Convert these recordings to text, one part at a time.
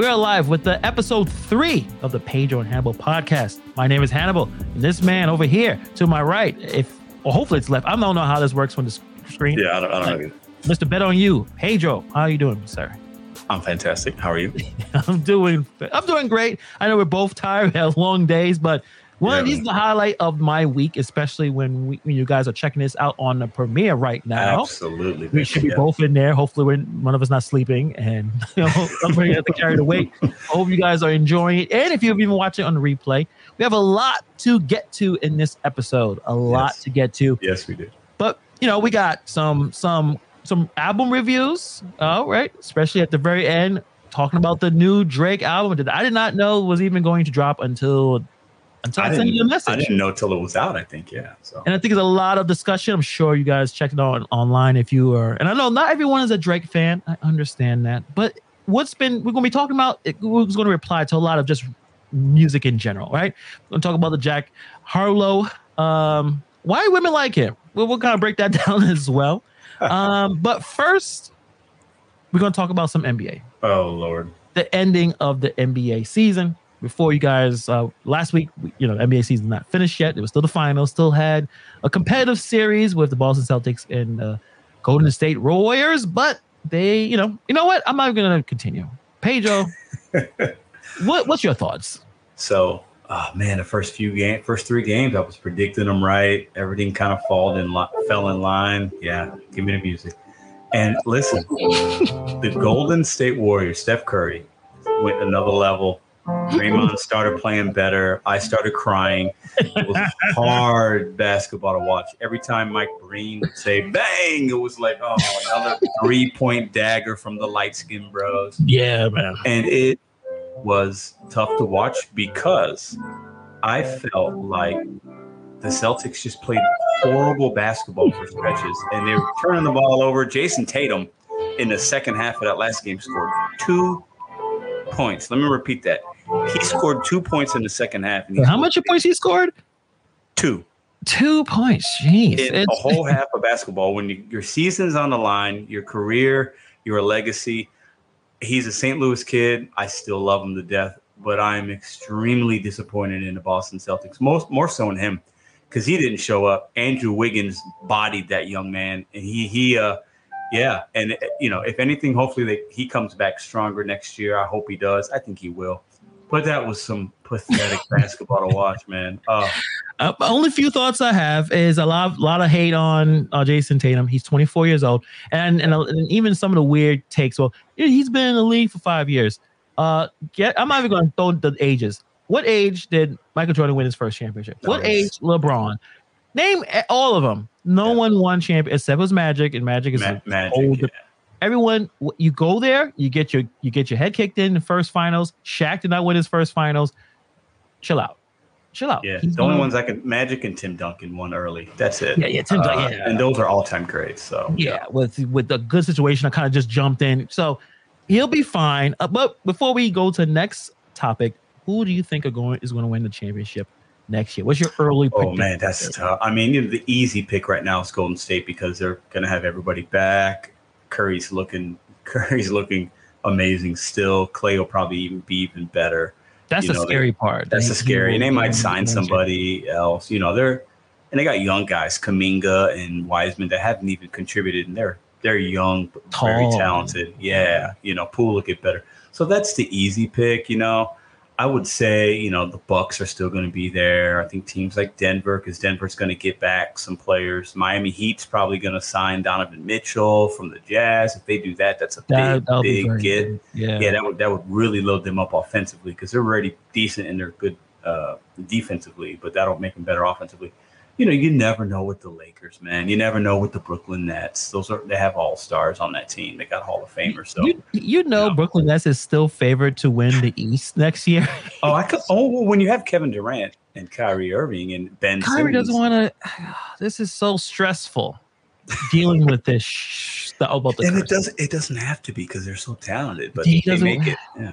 We're live with the episode three of the Pedro and Hannibal podcast. My name is Hannibal, and this man over here to my right, if or hopefully it's left. I don't know how this works on the screen. Yeah, I don't, I don't know. Mr. Bet on you, Pedro. How are you doing, sir? I'm fantastic. How are you? I'm doing. I'm doing great. I know we're both tired. We have long days, but one of Yeah. these is the highlight of my week, especially when we, when you guys are checking this out on the premiere right now. Absolutely. We should be Yeah. both in there. Hopefully, we're, one of us not sleeping, and you know, somebody has to carry the weight. I hope you guys are enjoying it. And if you've been watching on the replay, we have a lot to get to in this episode. A lot Yes. to get to. Yes, we did. But you know, we got some some some album reviews. All right, especially at the very end, talking about the new Drake album that I did not know was even going to drop until until I, I sent you a didn't, message. I didn't know till it was out. I think. Yeah. So. And I think there's a lot of discussion. I'm sure you guys checked it out online if you are. And I know not everyone is a Drake fan. I understand that. But what's been, we're going to be talking about, it- we're going to reply to a lot of just music in general, right? We're going to talk about the Jack Harlow. Um, why women like him? We'll, we'll kind of break that down as well. Um, but first, we're going to talk about some NBA oh Lord. the ending of the NBA season. Before you guys, uh, last week, you know, NBA season not finished yet. It was still the finals. Still had a competitive series with the Boston Celtics and uh, Golden State Warriors, but they, you know, you know what? I'm not going to continue. Pedro, what what's your thoughts? So, oh man, the first few game, first three games, I was predicting them right. Everything kind of fall in li- fell in line. Yeah, give me the music. And listen, the Golden State Warriors, Steph Curry, went another level. Draymond started playing better. I started crying. It was hard basketball to watch. Every time Mike Breen would say "bang," it was like, oh, another three-point dagger from the light skinned bros Yeah, man. and it was tough to watch because I felt like the Celtics just played horrible basketball for stretches, and they were turning the ball over. Jayson Tatum in the second half of that last game scored two points. Let me repeat that. He scored two points in the second half. How much points he scored? Two Two points. Jeez. in It's- a whole half of basketball. When you, your season's on the line, your career, your legacy. He's a St. Louis kid. I still love him to death, but I'm extremely disappointed in the Boston Celtics. Most more so in him because he didn't show up. Andrew Wiggins bodied that young man, and he he uh yeah, and you know if anything, hopefully they, he comes back stronger next year. I hope he does. I think he will. But that was some pathetic basketball to watch, man. Oh, Uh, only few thoughts I have is a lot, lot of hate on uh, Jayson Tatum. He's 24 years old, and and, uh, and even some of the weird takes. Well, he's been in the league for five years. Uh, get, I'm not even going to throw the ages. What age did Michael Jordan win his first championship? What age LeBron? Name all of them. No Yeah. one won champion except it was Magic, and Magic is Ma- magic. old- yeah. Everyone you go there you get your you get your head kicked in the first finals Shaq did not win his first finals chill out chill out Yeah, He's the only ones I can Magic and Tim Duncan won early. That's it. yeah yeah Tim Duncan, Uh, yeah. and those are all time greats. So yeah with with the good situation i kind of just jumped in so he'll be fine uh, but before we go to the next topic who do you think are going is going to win the championship next year what's your early Oh pick? man, that's tough. I mean, you know, the easy pick right now is Golden State because they're going to have everybody back. Curry's looking, Curry's looking amazing still. Clay will probably even be even better. that's you the know, scary part That's the scary. And they might sign somebody else. You know, they're and they got young guys, Kuminga and Wiseman, that haven't even contributed, and they're they're young, but very talented. Yeah, you know, Poole will get better. So that's the easy pick. You know, I would say you know the Bucks are still going to be there. I think teams like Denver, because Denver's going to get back some players. Miami Heat's probably going to sign Donovan Mitchell from the Jazz. If they do that, that's a that, big, big get good. yeah yeah, that would that would really load them up offensively because they're already decent and they're good uh, defensively, but that'll make them better offensively. You know, you never know with the Lakers, man. You never know with the Brooklyn Nets. Those are they have all stars on that team. They got Hall of Famers. So, you, you know Yeah. Brooklyn Nets is still favored to win the East next year. oh, I could. Oh, well, when you have Kevin Durant and Kyrie Irving and Ben Kyrie Simmons, doesn't want to. This is so stressful dealing with this sh- about the and it curse. does. It doesn't have to be because they're so talented, but He they doesn't- make it. Yeah.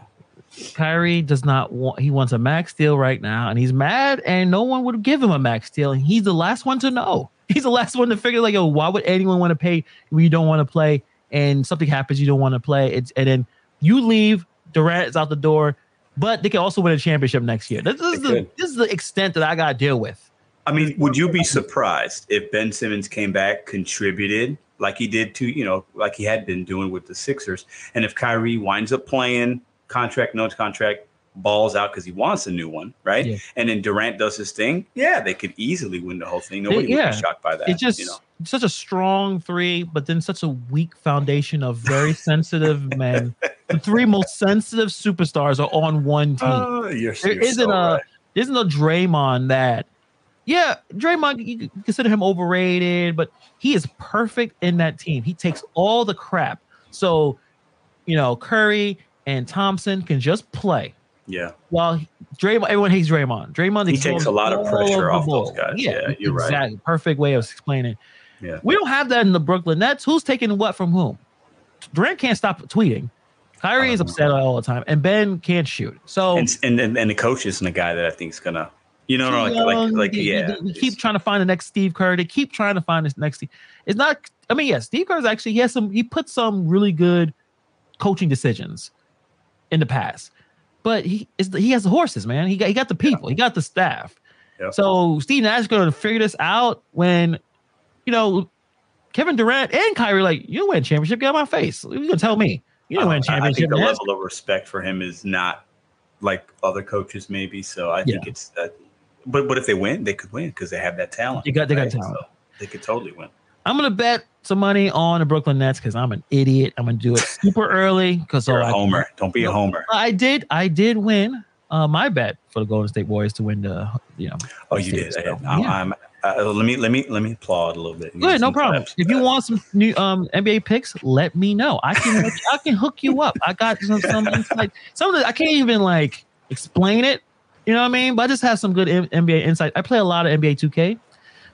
Kyrie does not want. He wants a max deal right now, and he's mad, and no one would give him a max deal, and he's the last one to know. He's the last one to figure like, oh, why would anyone want to pay when you don't want to play, and something happens you don't want to play? It's and then You leave, Durant is out the door, but they can also win a championship next year. This, is the this is the extent that I got to deal with. I mean, would you be surprised if Ben Simmons came back, contributed like he did to, you know, like he had been doing with the Sixers, and if Kyrie winds up playing contract, no contract, balls out because he wants a new one, right? Yeah. And then Durant does his thing, yeah, they could easily win the whole thing. Nobody would yeah. be shocked by that. It's just you know? such a strong three, but then such a weak foundation of very sensitive men. The three most sensitive superstars are on one ah, team. Oh, you're, There you're isn't so a right. there isn't a Draymond that yeah, Draymond you consider him overrated, but he is perfect in that team. He takes all the crap. So, you know, Curry and Thompson can just play. yeah. While Draymond, everyone hates Draymond. Draymond He takes a lot of pressure the off those guys. Yeah, you're right. exactly. Perfect way of explaining. Yeah. We don't have that in the Brooklyn Nets. Who's taking what from whom? Durant can't stop tweeting. Kyrie is upset all the time, and Ben can't shoot. So And, and and and the coach isn't a guy that I think is gonna, you know, no, like like like yeah. keep trying to find the next Steve Kerr. They keep trying to find this next. It's not. I mean, yes, Steve Kerr's actually he has some. He put some really good coaching decisions in the past, but he is he has the horses, man. He got he got the people. He got the staff. Yeah. So Steve Nash is going to figure this out when, you know, Kevin Durant and Kyrie like you win championship. Get out my face. You gonna tell me you didn't win I- I championship? think the Nash. level of respect for him is not like other coaches, maybe. So I think it's that. But but if they win, they could win because they have that talent. They got- they got talent. So they could totally win. I'm gonna bet some money on the Brooklyn Nets because I'm an idiot. I'm gonna do it super early because You're I, a homer. Don't be a homer. I did I did win uh, my bet for the Golden State Warriors to win the you know. Oh, you did. so, I'm, yeah. I'm- uh, let me let me let me applaud a little bit. Good, no problem. claps. If you want some new um NBA picks, let me know. I can I can hook you up. I got some some insight. Some of the, I can't even like explain it. You know what I mean? But I just have some good M- NBA insight. I play a lot of NBA 2K,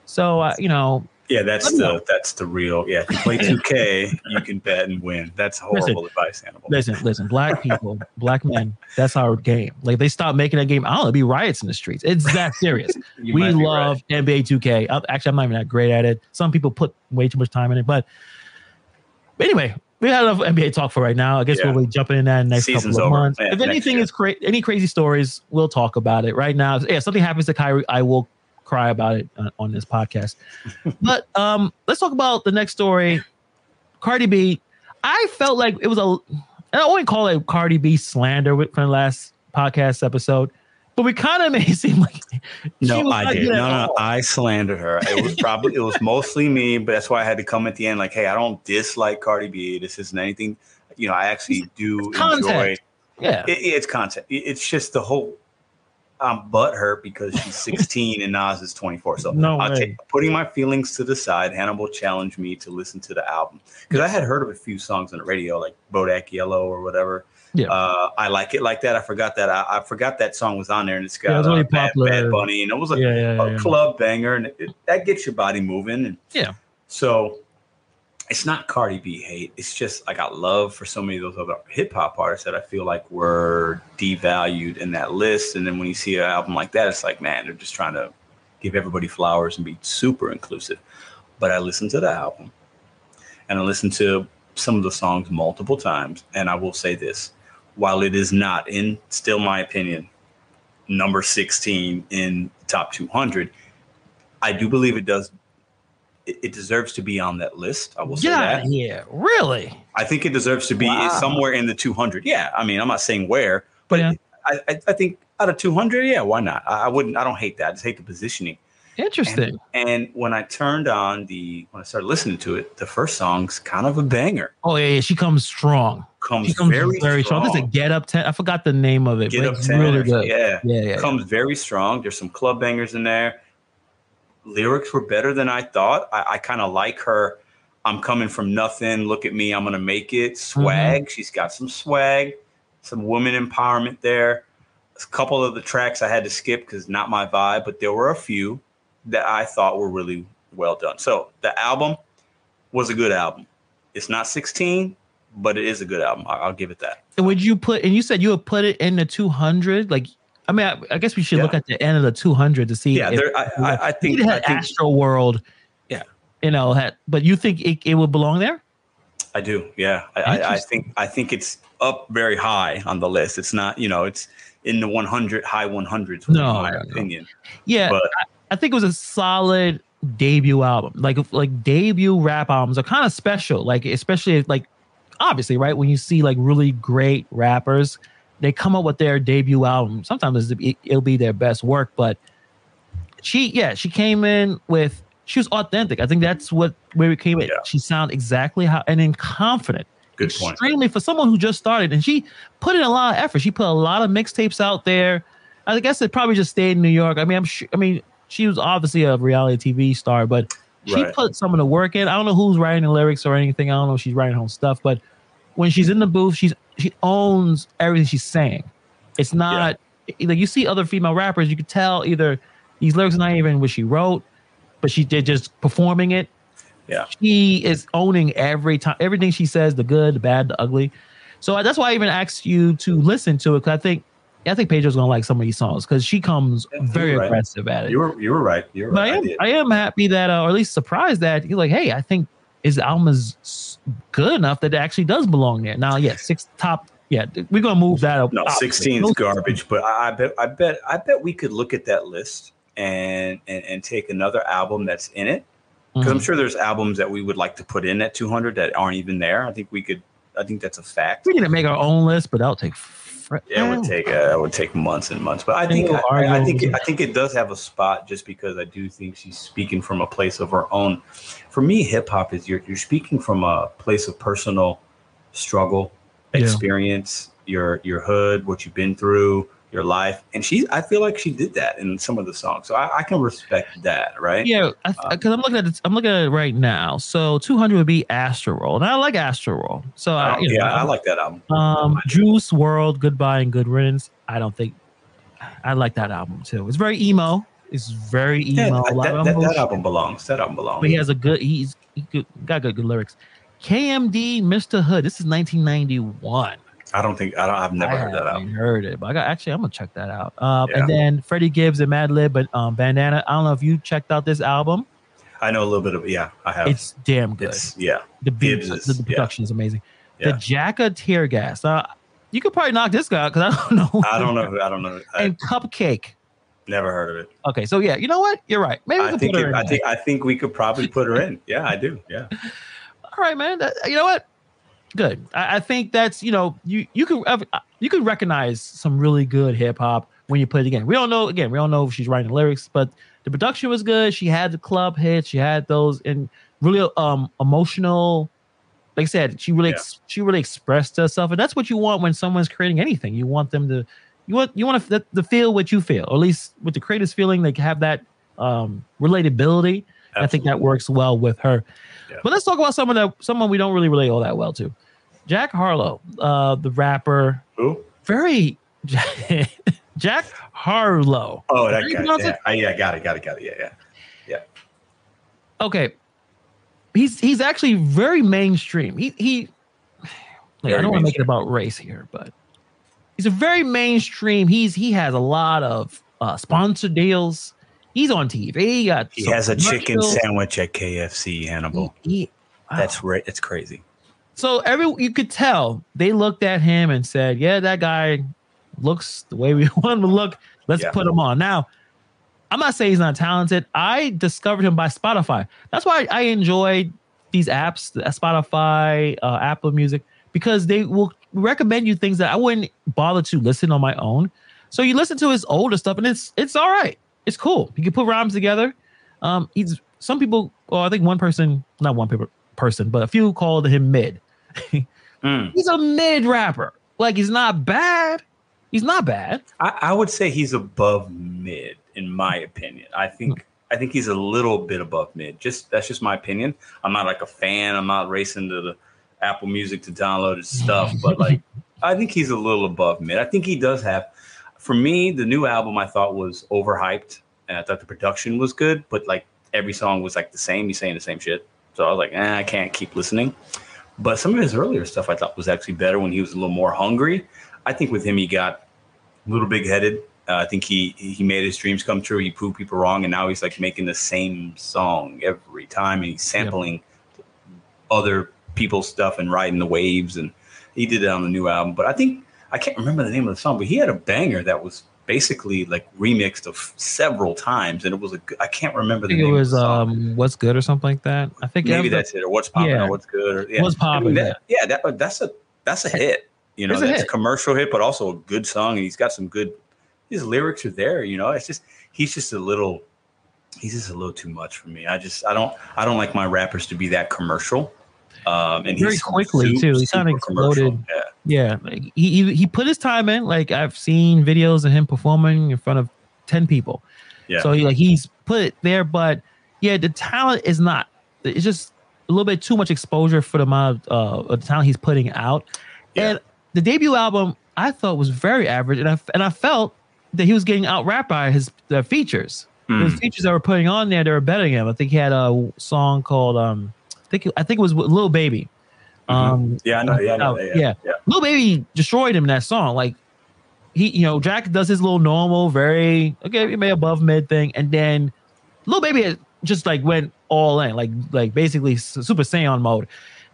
so uh, you know yeah, that's the know. that's the real. Yeah, if you play 2K, you can bet and win. That's horrible advice, Hannibal. Listen, listen, black people, black men, that's our game. Like they stop making that game, I don't know, be riots in the streets. It's that serious. We love NBA 2K. I, actually, I'm not even that great at it. Some people put way too much time in it, but anyway, we had enough NBA talk for right now. I guess Yeah. we'll be jumping in that next Season's couple of over. months. Yeah, if anything is crazy, any crazy stories, we'll talk about it right now. Yeah, if something happens to Kyrie, I will cry about it uh, on this podcast. but um, let's talk about the next story. Cardi B. I felt like it was a. and I wouldn't call it Cardi B slander with- from the last podcast episode, but we kind of made it seem like No, I did. No, no, all. I slandered her. It was probably it was mostly me, but that's why I had to come at the end. Like, hey, I don't dislike Cardi B. This isn't anything. You know, I actually do enjoy. Yeah, It, it's content. It- it's just the whole. I'm butthurt because she's 16 and Nas is 24. So No I'll way. take, putting my feelings to the side, Hannibal challenged me to listen to the album because I had heard of a few songs on the radio, like Bodak Yellow or whatever. Yeah. Uh, I like it like that. I forgot that. I, I forgot that song was on there, and it's got Yeah, it was really uh, Bad. Bad Bunny, and it was like yeah, yeah, a club banger, and it, that gets your body moving. And Yeah. So it's not Cardi B hate. It's just I got love for so many of those other hip hop artists that I feel like were devalued in that list. And then when you see an album like that, it's like, man, they're just trying to give everybody flowers and be super inclusive. But I listened to the album and I listened to some of the songs multiple times. And I will say this while it is not, in still my opinion, number 16 in top 200, I do believe it does. It, it deserves to be on that list. I will say Get that. of. Really? I think it deserves to be Wow. somewhere in the 200. Yeah, I mean, I'm not saying where, but Yeah. I, I, I think out of 200, yeah, why not? I, I wouldn't. I don't hate that. I just hate the positioning. Interesting. And when I turned on the, when I started listening to it, the first song's kind of a banger. oh yeah, yeah, she comes strong. Comes, She comes very, very, strong. This is a Get Up Ten. I forgot the name of it. Get but up it's 10. really good. Yeah, Yeah, yeah. comes very strong. There's some club bangers in there. Lyrics were better than I thought. I, I kind of like her. I'm coming from nothing. Look at me. I'm gonna make it. Swag. Mm-hmm. She's got some swag. Some woman empowerment there. A couple of the tracks I had to skip because not my vibe, but there were a few that I thought were really well done. So the album was a good album. It's not 16, but it is a good album. I- I'll give it that. And would you put? And you said you would put it in the 200. Like, I mean, I, I guess we should Yeah. look at the end of the 200 to see. Yeah, if, there, I, I, I think. it I had think Astroworld. Yeah. You know, had, but you think it, it would belong there? I do. Yeah, I, I, I think I think it's up very high on the list. It's not, you know, it's in the 100 high 100s. No, my opinion. Yeah, But- I, I think it was a solid debut album. Like like debut rap albums are kind of special. Like especially like obviously right when you see like really great rappers, they come up with their debut album. Sometimes it'll be their best work, but she yeah she came in with she was authentic. I think that's what where we came in. Yeah. She sounded exactly how and then confident Good point. extremely for someone who just started and she put in a lot of effort she put a lot of mixtapes out there i guess it probably just stayed in new york i mean i'm sure i mean she was obviously a reality tv star but she Right. put some of the work in i don't know who's writing the lyrics or anything i don't know if she's writing her own stuff but when she's in the booth she's she owns everything she's saying it's not like you see other female rappers you could tell either these lyrics are not even what she wrote but she did just performing it Yeah. she is owning every time everything she says the good the bad the ugly so that's why i even asked you to listen to it because i think i think pedro's gonna like some of these songs because she comes Yeah, very right. aggressive at it You were you were right. You were but right. I I am, did. I am happy that uh, or at least surprised that you're like hey i think his album is good enough that it actually does belong there now yeah six top yeah we're gonna move that up No. 16 is garbage, but I, I bet I bet I bet we could look at that list and and, and take another album that's in it because I'm Mhm. sure there's albums that we would like to put in at 200 that aren't even there. I think we could. I think that's a fact. we need to make our own list but that'll take fr- Yeah, it would take uh, it would take months and months, but I think we'll I, I think it, I think it does have a spot just because I do think she's speaking from a place of her own. For me, hip hop is you're you're speaking from a place of personal struggle, Yeah. experience, your your hood, what you've been through, your life, and she I feel like she did that in some of the songs, so I, I can respect that, right? Yeah, Um, because I'm looking at it. I'm looking at it right now. So 200 would be Astroworld, and I like Astroworld. So I, Oh, you know, yeah, I like that album. um, Juice WRLD, Goodbye and Good Riddance. I don't think I like that album too. It's very emo. It's very Yeah, emo. lot that, that, that album belongs. That album belongs. but he has a good. He's he good, got good, good lyrics. KMD, Mr. Hood. This is 1991. I don't think I don't. I've never I heard that album. Heard it, but I got actually. I'm gonna check that out. Uh, Yeah. And then Freddie Gibbs and Madlib, but um, Bandana. I don't know if you checked out this album. I know a little bit of yeah. I have. It's damn good. It's yeah. the beat, Gibbs is- the, the yeah. production is amazing. Yeah. The Jacka tear gas. Uh, you could probably knock this guy out because I don't know. I don't know. I don't know. I And Cupcake. Never heard of it. Okay, so yeah, you know what? You're right. Maybe we I think. It, I think. I think we could probably put her in. Yeah, I do. Yeah. All right, man. That- you know what? Good. I, I think that's you know you you can uh, you can recognize some really good hip hop when you play it again. We don't know again. We don't know if she's writing lyrics, but the production was good. She had the club hits. She had those and really um emotional. Like I said, she really ex- she really expressed herself, and that's what you want when someone's creating anything. You want them to you want you want to, to feel what you feel, or at least with the creators feeling they have that um relatability. I think that works well with her. Yeah. But let's talk about someone that someone we don't really relate all that well to. Jack Harlow, uh, the rapper, Who? very Jack Harlow. Oh, that guy. Yeah. it? I, yeah. Got it. Got it. Got it. Yeah. Yeah. Yeah. Okay, he's he's actually very mainstream. He he. Like, I don't want to make it about race here, but he's a very mainstream. He's he has a lot of uh, sponsor deals. He's on TV. He, got He has a chicken sandwich at KFC. Hannibal. He- he- wow. That's right. It's crazy. So every you could tell they looked at him and said, "Yeah, that guy looks the way we want him to look. Let's Yeah. put him on." Now, I'm not saying he's not talented. I discovered him by Spotify. That's why I enjoy these apps, Spotify, uh, Apple Music, because they will recommend you things that I wouldn't bother to listen on my own. So you listen to his older stuff, and it's it's all right. It's cool. You can put rhymes together. Um, he's some people. Well, I think one person, not one person, but a few called him mid. Mm. He's a mid rapper. Like he's not bad. He's not bad. I, I would say he's above mid, in my opinion. I think I think he's a little bit above mid. Just that's just my opinion. I'm not like a fan. I'm not racing to the Apple Music to download his stuff, but like I think he's a little above mid. I think he does have. For me, the new album I thought was overhyped, and I thought the production was good, but like every song was like the same. He's saying the same shit, so I was like, eh, I can't keep listening. But some of his earlier stuff I thought was actually better when he was a little more hungry. I think with him he got a little big headed. Uh, I think he he made his dreams come true. He proved people wrong, and now he's like making the same song every time, and he's sampling other people's stuff and riding the waves, and he did it on the new album. But I think I can't remember the name of the song, but he had a banger that was basically like remixed of several times, and it was a good- I can't remember the name. it was the um, "What's Good" or something like that. I think maybe that- that's it, or what's popping, yeah. or what's good, or yeah. What's I mean, that- yeah, that, that's a that's a hit. You know, It's that's hit. a commercial hit, but also a good song, and he's got some good. His lyrics are there. You know, it's just he's just a little. He's just a little too much for me. I just I don't I don't like my rappers to be that commercial. Um, and Very he's quickly, too. He kinda exploded. Yeah. Yeah, he, he he put his time in. Like I've seen videos of him performing in front of ten people. Yeah. So he like he's put it there, but yeah, the talent is not. It's just a little bit too much exposure for the amount of, uh, of the talent he's putting out. Yeah. And the debut album I thought was very average, and I and I felt that he was getting out rapped by his the features. Mm. The features that were putting on there, they were better than him. I think he had a song called um, think I think it was Lil Baby. Um, Yeah, I know. Yeah, I know. Oh, Yeah, yeah. yeah. Lil Baby destroyed him in that song. Like he, you know, Jack does his little normal, very okay, maybe above mid thing, and then Lil Baby just like went all in, like like basically Super Saiyan mode,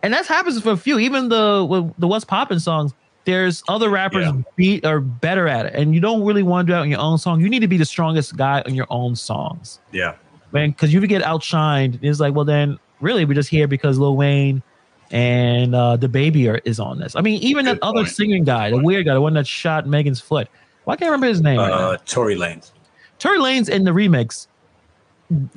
and that happens for a few. Even the the What's Poppin' songs. There's other rappers Yeah. beat are better at it, and you don't really want to do it on your own song. You need to be the strongest guy on your own songs Yeah. man, because you would get outshined. It's like, well, then really we're just here because Lil Wayne and uh DaBaby are, is on this. I mean, even Good that other singing guy, the point. weird guy, the one that shot Megan's foot. Well, I can't remember his name. right. Uh, Tory Lanez. Tory Lanez in the remix.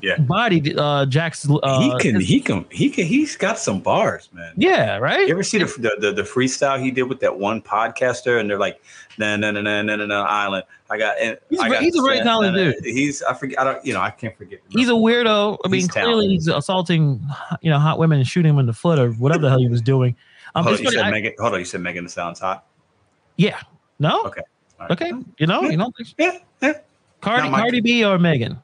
Yeah. Bodied uh Jack's uh he can. He can. He can. He's got some bars, man. Yeah, right? You ever see the, the the the freestyle he did with that one podcaster? And they're like, no, no, no, no, no, no, no, island. I got. And He's a I got he's a very nah, talented dude. He's. I forget. I don't. You know. I can't forget. He's a weirdo. I mean, He's clearly talented. he's assaulting, you know, hot women and shooting them in the foot or whatever the hell he was doing. Um, Hold on, you said I- Megan. Hold on. You said Megan the sounds hot. yeah. No? Okay. Right. Okay. You know, you know, Yeah. Yeah. Cardi, my- Cardi B or Megan?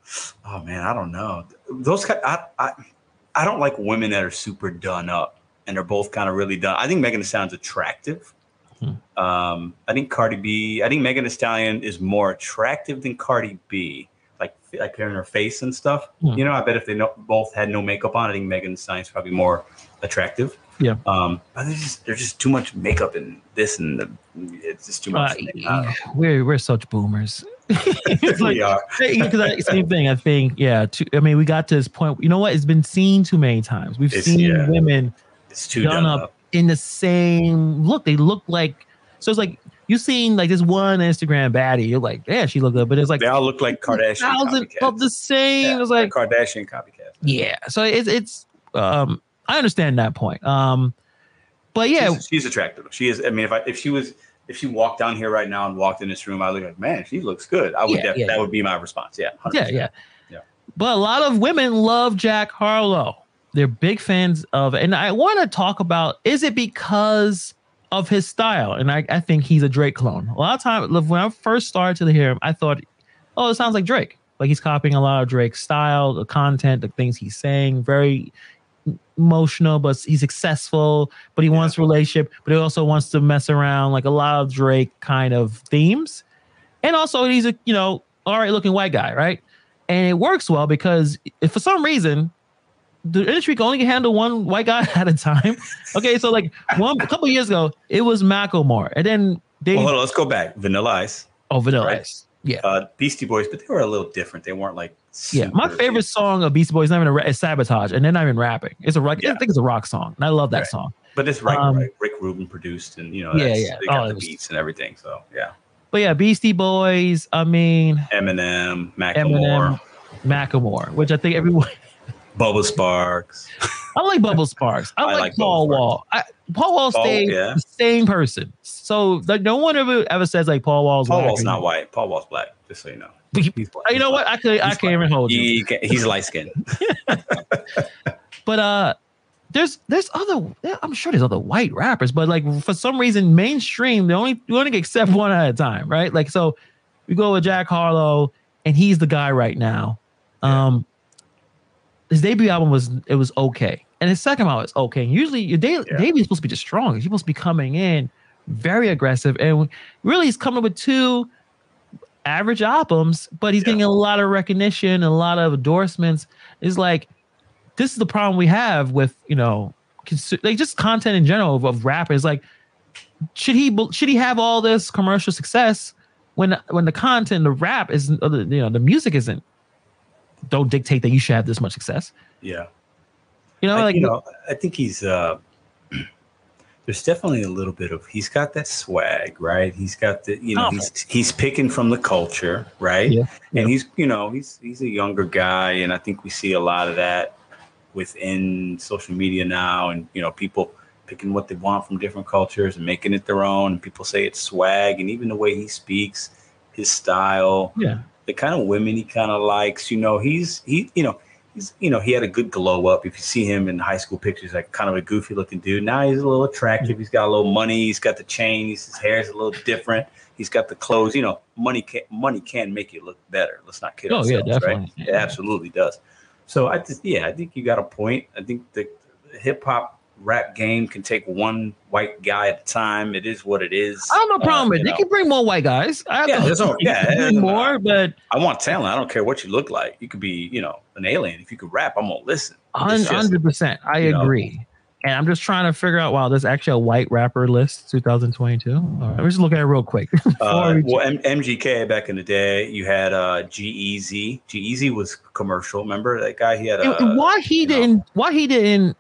Oh man, I don't know. Those. I. I. I don't like women that are super done up, and they're both kind of really done. I think Megan Thee Stallion's attractive. Hmm. Um, I think Cardi B. I think Megan Thee Stallion is more attractive than Cardi B. Like like her in her face and stuff. Hmm. You know, I bet if they no, both had no makeup on, I think Megan Thee Stallion's probably more attractive. Yeah. Um, but there's just there's just too much makeup in this and the, it's just too Uh, much. Don't we're we're such boomers. it's like we are. because same thing. I think yeah. To, I mean, we got to this point. You know what? It's been seen too many times. We've It's- seen yeah. women It's too done done up, up. in the same look. They look like so. It's like you seen like this one Instagram baddie. You're like, yeah, she looked good, but it's like They all look like Kardashian thousand copycats. of the same. Yeah, it's like Kardashian copycats. yeah. So it's it's um I understand that point. Um, but yeah, she's, she's attractive. She is. I mean, if I if she was if she walked down here right now and walked in this room, I look like, man, she looks good. I would. Yeah, def- yeah, that yeah. would be my response. Yeah. 100%. Yeah, yeah, Yeah. But a lot of women love Jack Harlow. They're big fans of, and I want to talk about: is it because of his style? And I, I think he's a Drake clone. A lot of time when I first started to hear him, I thought, oh, it sounds like Drake. Like he's copying a lot of Drake's style, the content, the things he's saying. Very emotional, but he's successful. But he wants relationship, but he also wants to mess around, like a lot of Drake kind of themes. And also, he's a you know all right looking white guy, right? And it works well because if for some reason the industry can only handle one white guy at a time. Okay, so like one a couple years ago, it was Macklemore, and then they Well, hold on. Let's go back. Vanilla Ice, oh Vanilla right. Ice. Yeah, uh, Beastie Boys, but they were a little different. They weren't like. Yeah. My favorite song of Beastie Boys is not even a ra- is Sabotage, and they're not even rapping. It's a rock. Yeah. I think it's a rock song, and I love that Right. song. But it's Rick, um, Rick, Rick Rubin produced, and you know, Yeah, yeah. they Oh, got it the was- beats and everything. So yeah, But yeah, Beastie Boys. I mean, Eminem, Macklemore, Eminem, Macklemore, which I think everyone. Bubba Sparxxx. I like Bubba Sparxxx. I, I like, like Paul Bubble Wall. I, Paul Wall Paul, stayed yeah. the same person. So like, no one ever ever says like Paul Wall's Paul Wall's not white. Paul Wall's black. Just so you know. You know what? I could I can't even hold you. He, he's light skinned. But uh, there's there's other. I'm sure there's other white rappers, but like for some reason, mainstream they only we only accept one at a time, right? Like so, we go with Jack Harlow, and he's the guy right now. Yeah. Um, his debut album was it was okay, and his second album was okay. And usually your de- Yeah. debut is supposed to be the strongest. You're supposed to be coming in very aggressive, and really he's coming with two average albums, but he's Yeah. getting a lot of recognition, a lot of endorsements. It's like this is the problem we have with you know consu- like just content in general of, of rap is like, should he should he have all this commercial success when when the content, the rap is, uh, you know, the music isn't. Don't dictate that you should have this much success. Yeah. You know, I, like you know, I think he's uh there's definitely a little bit of he's got that swag, right? He's got the you know, oh. he's he's picking from the culture, right? Yeah, yeah. And he's you know, he's he's a younger guy and I think we see a lot of that within social media now and you know, people picking what they want from different cultures and making it their own. And people say it's swag and even the way he speaks, his style, yeah, the kind of women he kind of likes. You know, he's he, you know, he's you know he had a good glow up. If you see him in high school pictures, like kind of a goofy looking dude. Now he's a little attractive. He's got a little money. He's got the chain. He's, his hair's a little different. He's got the clothes. You know, money can money can make you look better. Let's not kid Oh, yeah, ourselves, right? definitely. It absolutely does. So I just yeah, I think you got a point. I think the hip hop rap game can take one white guy at a time. It is what it is. I have no Uh, problem with you it. They can bring more white guys. I have Yeah, there's no- yeah, can it bring doesn't more, but I want talent. I don't care what you look like. You could be, you know, an alien. If you could rap, I'm gonna listen. Hundred percent, I you know. agree. And I'm just trying to figure out. Wow, there's actually a white rapper list, 2022. All right, let me just look at it real quick. Uh, well, M- MGK back in the day, you had uh, G-Eazy. G-Eazy was commercial. Remember that guy? He had a and why he didn't? Why he didn't?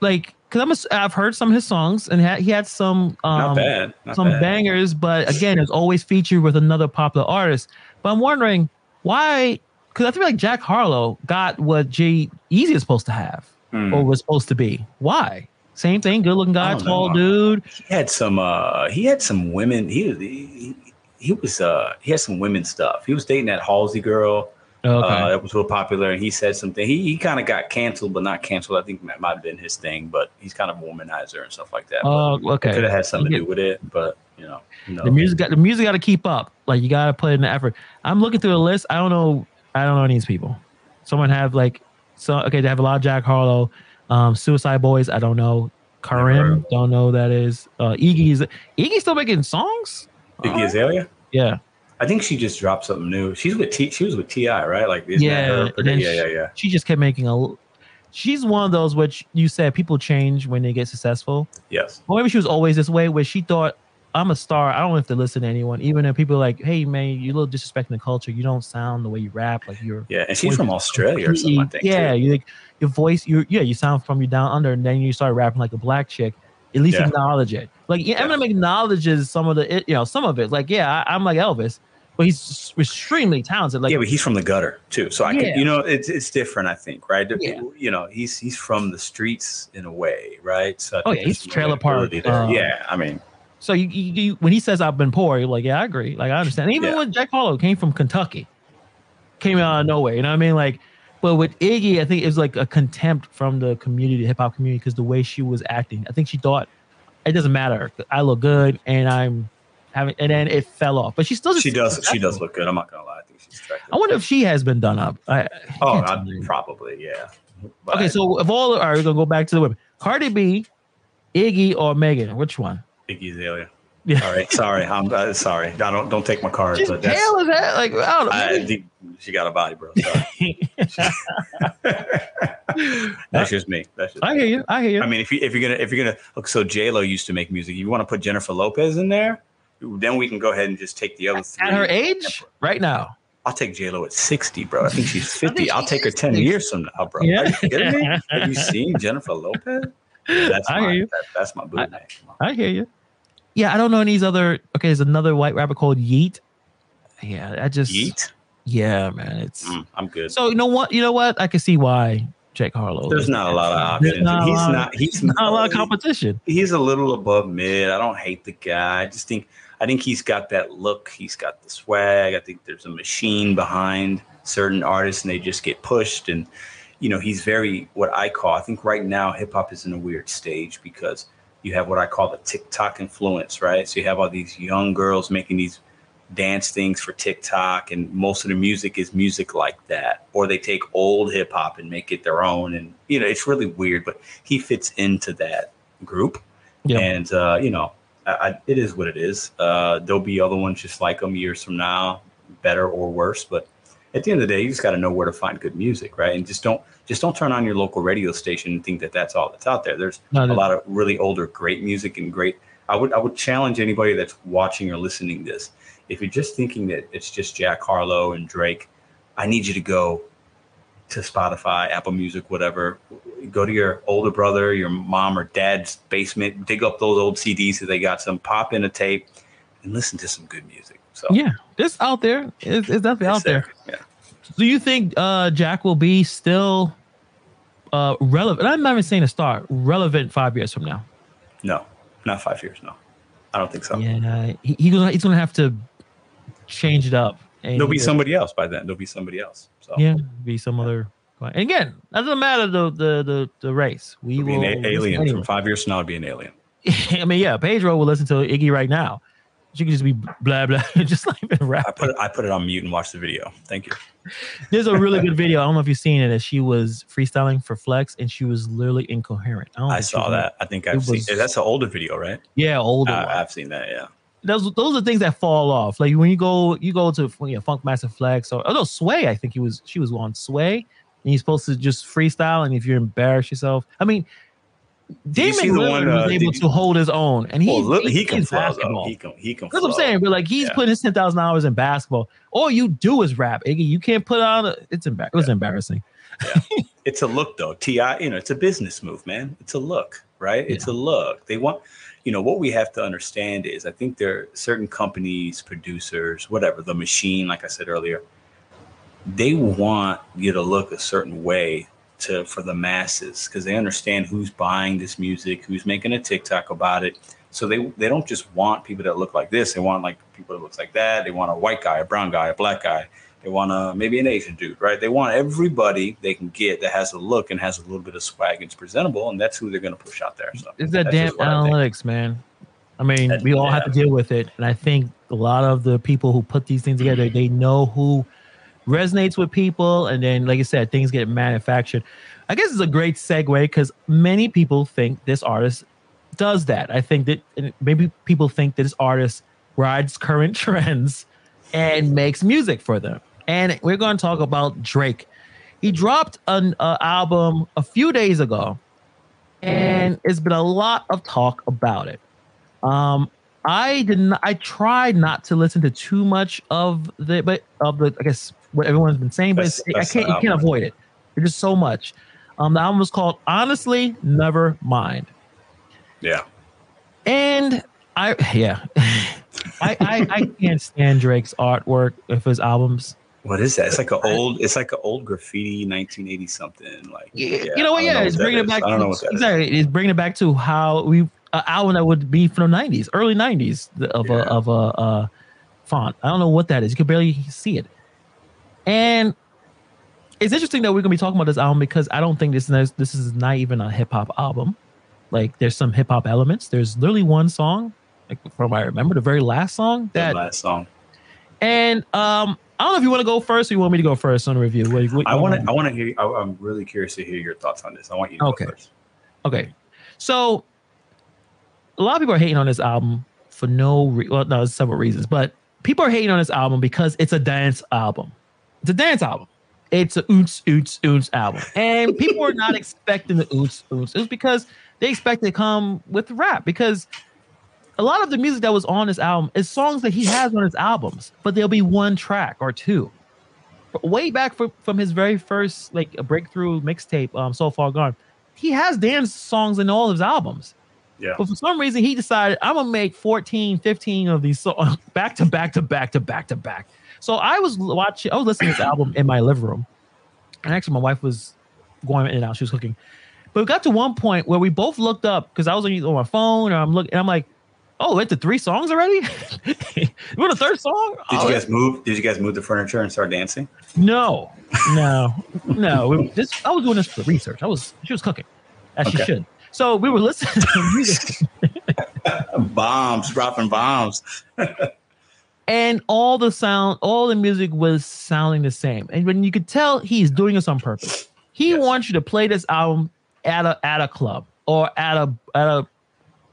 Like, because I'm. A, I've heard some of his songs, and ha- he had some. Um, not bad. Not some bad. bangers, but again, it's always featured with another popular artist. But I'm wondering why, because I feel like Jack Harlow got what G Easy is supposed to have Hmm. or was supposed to be. Why? Same thing, good looking guy, tall know. dude. He had some. Uh, he had some women. He he, he was. Uh, he had some women stuff. He was dating that Halsey girl. Okay. Uh, that was real popular, and he said something. He he kind of got canceled, but not canceled. I think that might have been his thing. But he's kind of a womanizer and stuff like that. Oh, Could okay. have had something to do with it, but you know, know. The music got the music got to keep up. Like you got to put in the effort. I'm looking through the list. I don't know. I don't know any of these people. Someone have like so. Okay, they have a lot of Jack Harlow, um, Suicide Boys. I don't know. Karim. Don't know who that is. Uh, Iggy's Iggy still making songs. Iggy Azalea. Yeah. I think she just dropped something new. She's with T. She was with T.I., right? Like, Yeah, yeah, she- yeah, yeah. she just kept making a. She's one of those which you said people change when they get successful. Yes. Or maybe she was always this way, where she thought I'm a star. I don't have to listen to anyone, even if people are like, "Hey, man, you're a little disrespecting the culture. You don't sound the way you rap. Like you're Yeah, and she's from Australia or something. I think. yeah, you like your voice. You yeah, you sound from you down under, and then you start rapping like a black chick. At least Yeah. acknowledge it. Like yeah, Eminem acknowledges some of the it, you know some of it. Like yeah, I, I'm like Elvis, but he's extremely talented. Like yeah, but he's from the gutter too. So I Yeah. can, you know, it's it's different. I think, right? Yeah. You know, he's he's from the streets in a way, right? So Oh, yeah, he's trailer park, uh, yeah, I mean, So you, you, you when he says I've been poor, you're like, yeah, I agree. Like I understand. Even Yeah. when Jack Harlow came from Kentucky, came out of nowhere. You know what I mean? Like, but with Iggy, I think it was like a contempt from the community, the hip hop community, because the way she was acting. I think she thought it doesn't matter. I look good, and I'm having, and then it fell off. But she still she does she does look good. I'm not gonna lie. I think she's attractive. I wonder if she has been done up. I, I Oh, I, probably yeah. But okay. So of all, all right, we're gonna go back to the women: Cardi B, Iggy, or Megan. Which one? Iggy Azalea. Yeah. All right, sorry. I'm uh, sorry. I don't don't take my card, She's but that's pale as that. Like I don't know. I she got a body, bro. That's just me. That's just I me. hear you. I hear you. I mean, if you if you're gonna if you're gonna look, so J Lo used to make music. You want to put Jennifer Lopez in there, then we can go ahead and just take the other three. At her age, right now. I'll take J Lo at sixty, bro. I think she's fifty. think I'll take her ten 60. years from now, bro. Yeah. Are you kidding me? Have you seen Jennifer Lopez? That's I my, hear you. That, that's my boo I- name. I hear you. Yeah, I don't know any other. Okay, there's another white rapper called Yeet. Yeah, I just. Yeet. Yeah, man, it's. Mm, I'm good. So you know what? You know what? I can see why Jake Harlow. There's not a lot of options. not he's lot not. He's Not a lot of competition. he's a little above mid. I don't hate the guy. I just think I think he's got that look. He's got the swag. I think there's a machine behind certain artists, and they just get pushed. And you know, he's very what I call. I think right now hip hop is in a weird stage because you have what I call the TikTok influence, right? So you have all these young girls making these dance things for TikTok, and most of the music is music like that, or they take old hip hop and make it their own, and you know, it's really weird. But he fits into that group, Yeah. and uh, you know, I, I, it is what it is. Uh, there'll be other ones just like him years from now, better or worse, but at the end of the day, you just got to know where to find good music, right? And just don't just don't turn on your local radio station and think that that's all that's out there. There's No, a lot of really older, great music and great. I would I would challenge anybody that's watching or listening this. If you're just thinking that it's just Jack Harlow and Drake, I need you to go to Spotify, Apple Music, whatever. Go to your older brother, your mom or dad's basement, dig up those old CDs that they got some, pop in a tape, and listen to some good music. So Yeah, this out there. It's, it's definitely out it's there. Yeah. Do you think uh, Jack will be still uh, relevant? I'm not even saying a star. Relevant five years from now. No, not five years. No, I don't think so. Yeah, he, he gonna, he's gonna have to change it up. There'll be somebody else by then. There'll be somebody else. So Yeah, be some other. And again, that doesn't matter the the the, the race. We It'll be will an a- alien anyway. from five years from now. It'll be an alien. I mean, yeah, Pedro will listen to Iggy right now. She could just be blah blah, just like been I put it, I put it on mute and watch the video. Thank you. There's a really good video. I don't know if you've seen it. That she was freestyling for Flex, and she was literally incoherent. don't I saw was- that. I think I've was- seen. That's an older video, right? Yeah, older. Uh. I've seen that. Yeah. those those are things that fall off. Like when you go you go to you know, Funkmaster Flex or oh no Sway. I think he was she was on Sway, and you're supposed to just freestyle. And if you're embarrassed yourself, I mean, Damon the Lillard one, was uh, able you- to hold his own, and he Well, look, he, he can basketball. He can. He can. That's what I'm saying. But like he's Yeah. putting his ten thousand hours in basketball. All you do is rap, Iggy. You can't put on. A, it's embar- It was embarrassing. It's a look though. T.I., you know, it's a business move, man. It's a look, right? It's a look. They want, you know, what we have to understand is, I think there are certain companies, producers, whatever, the machine, like I said earlier, they want you to look a certain way to for the masses because they understand who's buying this music, who's making a TikTok about it. So they they don't just want people that look like this. They want like people that looks like that. They want a white guy, a brown guy, a black guy. They want a maybe an Asian dude, right? They want everybody they can get that has a look and has a little bit of swag and is presentable, and that's who they're going to push out there. So It's that damn analytics, man. I mean, That- we all have to deal with it, and I think a lot of the people who put these things together, they know who resonates with people, and then, like I said, things get manufactured. I guess it's a great segue because many people think this artist does that. I think that maybe people think that this artist rides current trends and makes music for them. And we're going to talk about Drake. He dropped an uh, album a few days ago, and it's been a lot of talk about it. Um, I didn't. I tried not to listen to too much of the, but of the, I guess what everyone's been saying, but it's, I can't. You can't avoid it. There's just so much. Um, the album was called "Honestly, Never Mind," Yeah, and I, yeah, I, I, I can't stand Drake's artwork of his albums. what is that? It's like an old. It's like an old graffiti, 1980 something. Like Yeah, yeah, you know what? Yeah, it's bringing it back. I don't know to, what that is. exactly, it's bringing it back to how we an album that would be from the '90s, early '90s of a of a uh, font. I don't know what that is. You can barely see it, and it's interesting that we're gonna be talking about this album because I don't think this is this is not even a hip hop album. Like, there's some hip hop elements. There's literally one song, like from I remember, the very last song The that, last song. and um, I don't know if you want to go first or you want me to go first on the review. What, what, I want to. I want to hear. I, I'm really curious to hear your thoughts on this. I want you to Okay. go first. Okay, so a lot of people are hating on this album for no re- well, no, there's several reasons, but people are hating on this album because it's a dance album. It's a dance album. It's a oots oots oots album, and people were not expecting the oots oots. was because they expect to come with rap because a lot of the music that was on this album is songs that he has on his albums, but there'll be one track or two. Way back from, from his very first like a breakthrough mixtape, um, so far gone, he has dance songs in all of his albums. Yeah. But for some reason, he decided I'm gonna make 14, 15 of these songs back to back to back to back to back. So I was watching, I was listening to this album in my living room, and actually my wife was going in and out. She was cooking, but we got to one point where we both looked up because I was on on my phone, and I'm looking, and I'm like, "Oh, it's the three songs already? We're the third song? Did Oh, you guys move? Did you guys move the furniture and start dancing? no, no, no. We- This I was doing this for research. I was she was cooking, as she should. So we were listening to music. Bombs, dropping bombs. And all the sound, all the music was sounding the same. And when you could tell he's doing this on purpose. He Yes. wants you to play this album at a at a club or at a at a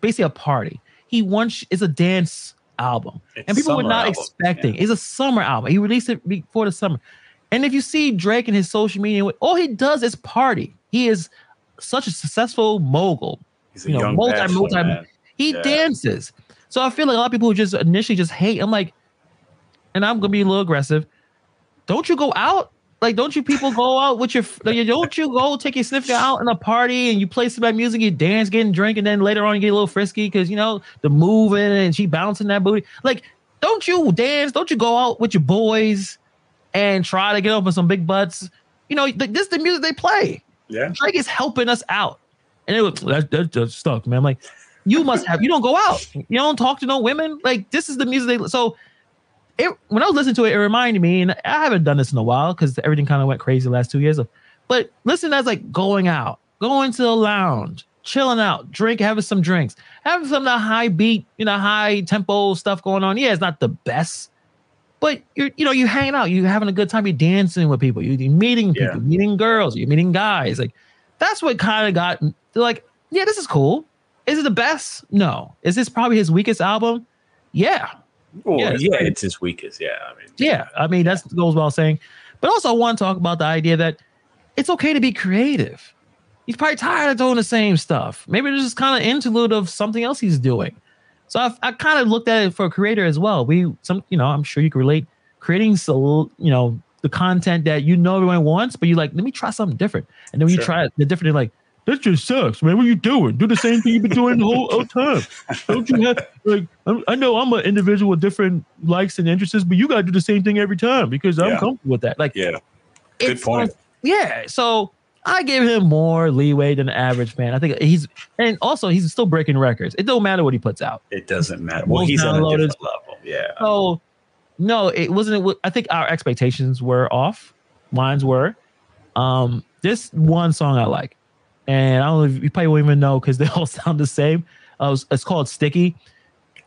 basically a party. He wants it's a dance album. It's and people were not album. expecting. It's a summer album. He released it before the summer. And if you see Drake in his social media, all he does is party. He is such a successful mogul. He's a You know, young multi- multi- man. He Yeah. dances. So I feel like a lot of people who just initially just hate. I'm like, and I'm gonna be a little aggressive. Don't you go out? Like, don't you people go out with your? Like, don't you go take your significant out in a party and you play some bad music, you dance, getting drink, and then later on you get a little frisky because you know the moving and she bouncing that booty. Like, don't you dance? Don't you go out with your boys and try to get up with some big butts? You know, like, this is the music they play. Yeah. Drake is helping us out. And it was that, that just stuck, man. Like, you must have you don't go out. You don't talk to no women. Like this is the music they so it when I was listening to it, it reminded me, and I haven't done this in a while because everything kind of went crazy the last two years. But listen, that's like going out, going to the lounge, chilling out, drink, having some drinks, having some of the high beat, you know, high tempo stuff going on. Yeah, it's not the best, but you're, you know, you're hanging out, you're having a good time, you're dancing with people, you're meeting people, Yeah. meeting girls, you're meeting guys. Like that's what kind of got like, yeah, this is cool. Is it the best? No. Is this probably his weakest album? Yeah. Well, Yeah, yeah, it's great. it's his weakest. Yeah. I mean, Yeah. I mean, that goes without saying. But also, I want to talk about the idea that it's okay to be creative. He's probably tired of doing the same stuff. Maybe there's just kind of interlude of something else he's doing. So I, I kind of looked at it for a creator as well. We some, you know, I'm sure you can relate. Creating so you know the content that you know everyone wants, but you're like, let me try something different. And then when you try it, the different, you're like, that just sucks, man. What are you doing? Do the same thing you've been doing the whole, whole time. Don't you have like? I'm, I know I'm an individual with different likes and interests, but you got to do the same thing every time because I'm Yeah. comfortable with that. Like, yeah. Good point. Yeah, so I give him more leeway than the average fan. I think he's, and also he's still breaking records. It don't matter what he puts out. It doesn't matter. Well, Most he's on a different level. Yeah. So, no, it wasn't. I think our expectations were off. Mines were. Um, this one song I like, and I don't know if you probably won't even know because they all sound the same. Uh, it's, it's called Sticky.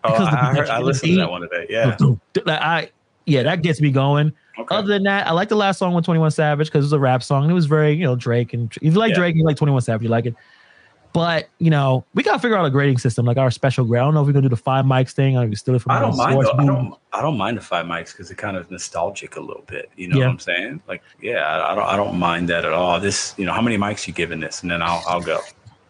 Oh, I, heard, I listened to that one today. Yeah. Like, I yeah, that gets me going. Okay. Other than that, I like the last song with Twenty One Savage because it was a rap song. And it was very you know Drake and if you like Yeah. Drake, you like Twenty One Savage, you like it. But you know, we gotta figure out a grading system, like our special grade. I don't know if we're gonna do the five mics thing. or we steal it from I don't mind. Though. I don't. I don't mind the five mics because it kind of nostalgic a little bit. You know Yeah. what I'm saying? Like, yeah, I, I don't. I don't mind that at all. This, you know, how many mics you giving this, and then I'll I'll go.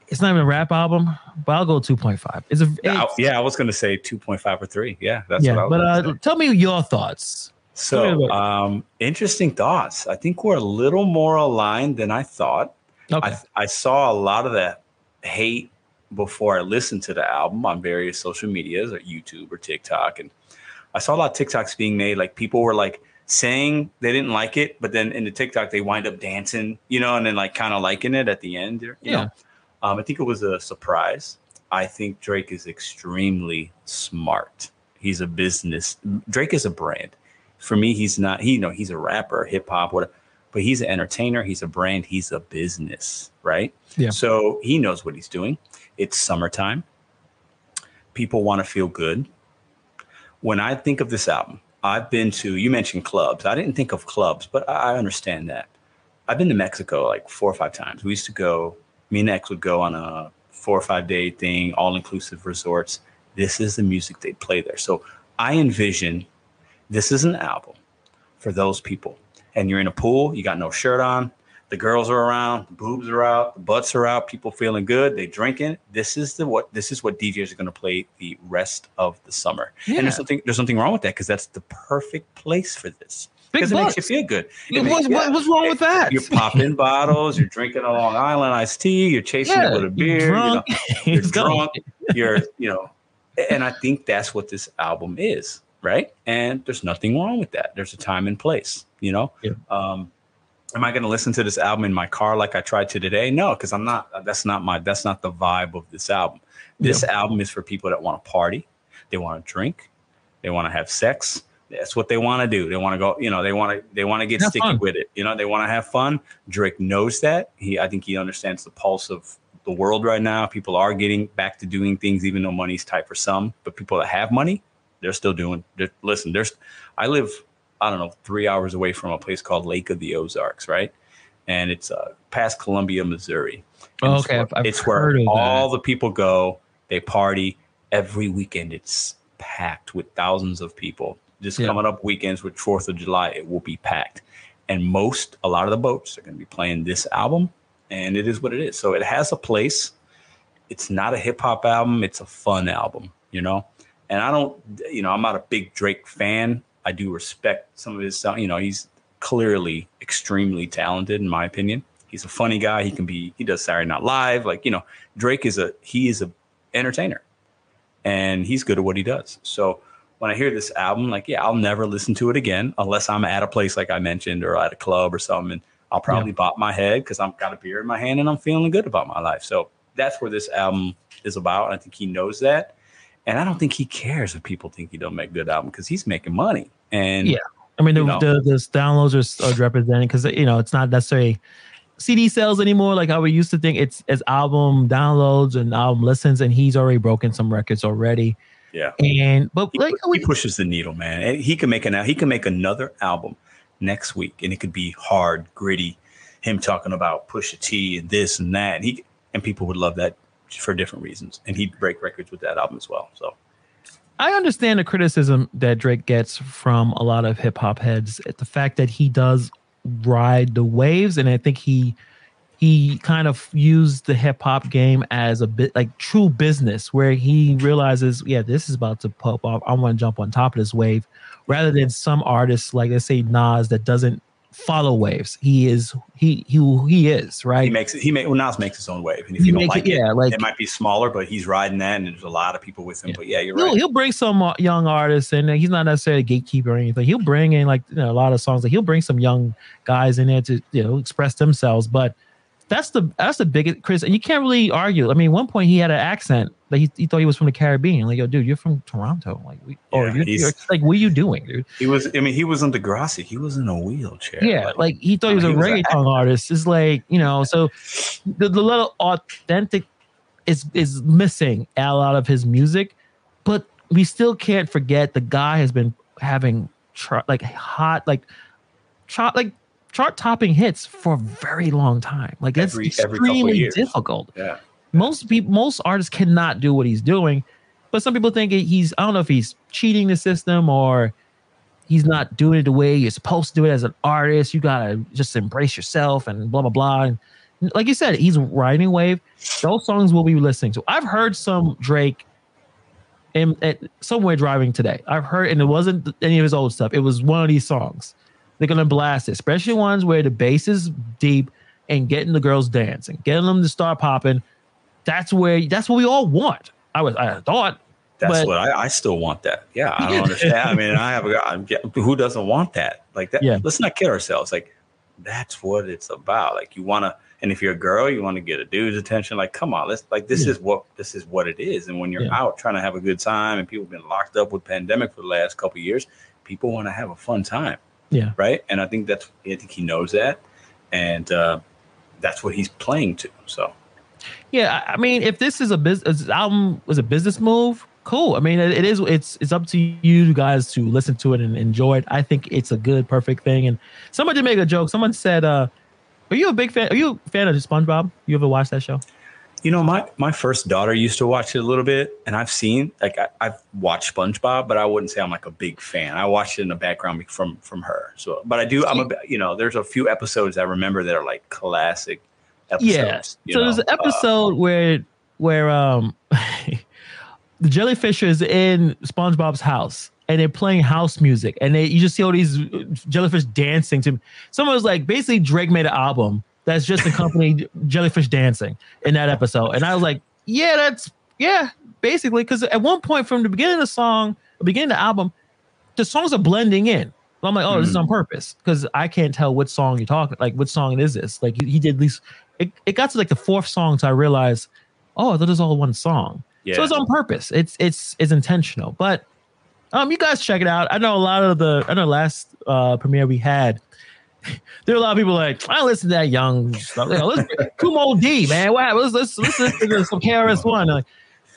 It's not even a rap album, but I'll go two point five. It's a Yeah, I, it's- yeah, I was gonna say two point five or three. Yeah, that's yeah. what I was But uh, tell me your thoughts. So, um, interesting thoughts. I think we're a little more aligned than I thought. Okay. I, I saw a lot of that hate before I listened to the album on various social medias or YouTube or TikTok. And I saw a lot of TikToks being made. Like people were like saying they didn't like it, but then in the TikTok they wind up dancing, you know, and then like kind of liking it at the end. You Yeah. know? Um, I think it was a surprise. I think Drake is extremely smart. He's a business. Drake is a brand. For me, he's not. He you know he's a rapper, hip hop, whatever. But he's an entertainer. He's a brand. He's a business, right? Yeah. So he knows what he's doing. It's summertime. People want to feel good. When I think of this album, I've been to. You mentioned clubs. I didn't think of clubs, but I I understand that. I've been to Mexico like four or five times. We used to go. Me and X would go on a four or five day thing, all inclusive resorts. This is the music they play there. So I envision this is an album for those people. And you're in a pool, you got no shirt on, the girls are around, the boobs are out, the butts are out, people feeling good, they drinking. This is the what this is what DJs are going to play the rest of the summer. Yeah. And there's something there's something wrong with that because that's the perfect place for this. Because it makes you feel good. It makes- what's, what- what's wrong with that? You're popping bottles, you're drinking a Long Island iced tea, you're chasing yeah, it with a beer, you know, drunk. you're It's drunk, you're, you know, and I think that's what this album is, right? And there's nothing wrong with that. There's a time and place, you know. Yeah. Um, am I going to listen to this album in my car like I tried to today? No, because I'm not. That's not my. That's not the vibe of this album. This album is for people that want to party, they want to drink, they want to have sex. That's what they want to do. They want to go. You know, they want to. They want to get Have sticky fun. with it. You know, they want to have fun. Drake knows that. He. I think he understands the pulse of the world right now. People are getting back to doing things, even though money's tight for some. But people that have money, they're still doing. They're, listen, there's. I live. I don't know, three hours away from a place called Lake of the Ozarks, right? And it's uh, past Columbia, Missouri. Oh, it's okay, where- I've- it's where of that. all the people go. They party every weekend. It's packed with thousands of people. Just Yeah. coming up weekends with Fourth of July, it will be packed. and most a lot of the boats are going to be playing this album, and it is what it is. So it has a place. It's not a hip hop album. It's a fun album, you know. And I don't, you know, I'm not a big Drake fan. I do respect some of his sound. You know, he's clearly extremely talented, in my opinion. He's a funny guy. He can be. He does Saturday Night Live. Like you know, Drake is a he is a entertainer, and he's good at what he does. So when I hear this album, like yeah, I'll never listen to it again unless I'm at a place like I mentioned or at a club or something. And I'll probably yeah. bop my head because I've got a beer in my hand and I'm feeling good about my life. So that's where this album is about. I think he knows that. And I don't think he cares if people think he don't make good album because he's making money. And yeah, I mean the the, the, downloads are, are representing because you know it's not necessarily CD sales anymore. Like how we used to think it's as album downloads and album listens, and he's already broken some records already. Yeah, and but he, like he pushes the needle, man. He can make an he can make another album next week, and it could be hard, gritty. Him talking about Pusha T and this and that, and he and people would love that for different reasons, and he'd break records with that album as well. So. I understand the criticism that Drake gets from a lot of hip hop heads. at The fact that he does ride the waves, and I think he he kind of used the hip hop game as a bit like true business, where he realizes, yeah, this is about to pop off. I want to jump on top of this wave, rather than some artists like let's say Nas that doesn't follow waves. He is he he he is right. He makes it. He make well Nas makes his own wave, and if he you don't like it, yeah, like it might be smaller, but he's riding that, and there's a lot of people with him. Yeah. But yeah, you're he'll, right. He'll bring some uh, young artists, and he's not necessarily a gatekeeper or anything. He'll bring in like you know, a lot of songs. Like he'll bring some young guys in there to you know express themselves, but that's the that's the biggest Chris, and you can't really argue. I mean, one point he had an accent that he, he thought he was from the Caribbean. Like, yo, dude, you're from Toronto. Like, we, oh, yeah, or you're, you're, like, what are you doing, dude? He was. I mean, he was in Degrassi. He was in a wheelchair. Yeah, like, like he thought he was a he reggaeton was artist. It's like you know, so the, the little authentic is is missing a lot of his music, but we still can't forget the guy has been having tr- like hot like. Tr- like chart topping hits for a very long time. Like that's every, extremely every difficult. Yeah. Most people, most artists cannot do what he's doing, but some people think he's. I don't know if he's cheating the system or he's not doing it the way you're supposed to do it as an artist. You gotta just embrace yourself and blah blah blah. And like you said, he's riding wave. Those songs will be listening to. I've heard some Drake in, at, somewhere driving today. I've heard, and it wasn't any of his old stuff. It was one of these songs they're gonna blast it, especially ones where the bass is deep and getting the girls dancing, getting them to start popping. That's where that's what we all want. I was I thought. That's but, what I, I still want. That yeah, I don't understand. I mean, I have a I'm, who doesn't want that like that. Yeah. Let's not kid ourselves. Like that's what it's about. Like you want to, and if you're a girl, you want to get a dude's attention. Like come on, let's like this yeah. is what this is what it is. And when you're yeah. out trying to have a good time, and people have been locked up with pandemic for the last couple years, people want to have a fun time. Yeah. Right. And I think that's I think he knows that, and uh, that's what he's playing to. So. Yeah, I mean, if this is a business album was a business move, cool. I mean, it, is. It's it's up to you guys to listen to it and enjoy it. I think it's a good, perfect thing. And somebody make a joke. Someone said, uh, "Are you a big fan? Are you a fan of SpongeBob? You ever watched that show?" You know, my my first daughter used to watch it a little bit, and I've seen like I, have watched SpongeBob, but I wouldn't say I'm like a big fan. I watched it in the background from from her. So, but I do. I'm a you know, there's a few episodes I remember that are like classic. Episodes, yeah. So know? there's an episode uh, where where um the jellyfish is in SpongeBob's house and they're playing house music and they you just see all these jellyfish dancing to someone was like basically Drake made an album that's just accompanied jellyfish dancing in that episode. And I was like, yeah, that's yeah, basically. Because at one point from the beginning of the song, the beginning of the album, the songs are blending in. I'm like, oh, mm-hmm. this is on mm. purpose because I can't tell what song you're talking. Like, what song is this? Like, he, he did at least. It, it got to like the fourth song, so I realized, oh, I thought it was all one song. Yeah. So it's on purpose. It's it's it's intentional. But um, you guys check it out. I know a lot of the. I know last uh premiere we had there are a lot of people like, I listen to that young stuff. You know, let's Moe Dee, man. Wow, let's let's listen to some KRS One.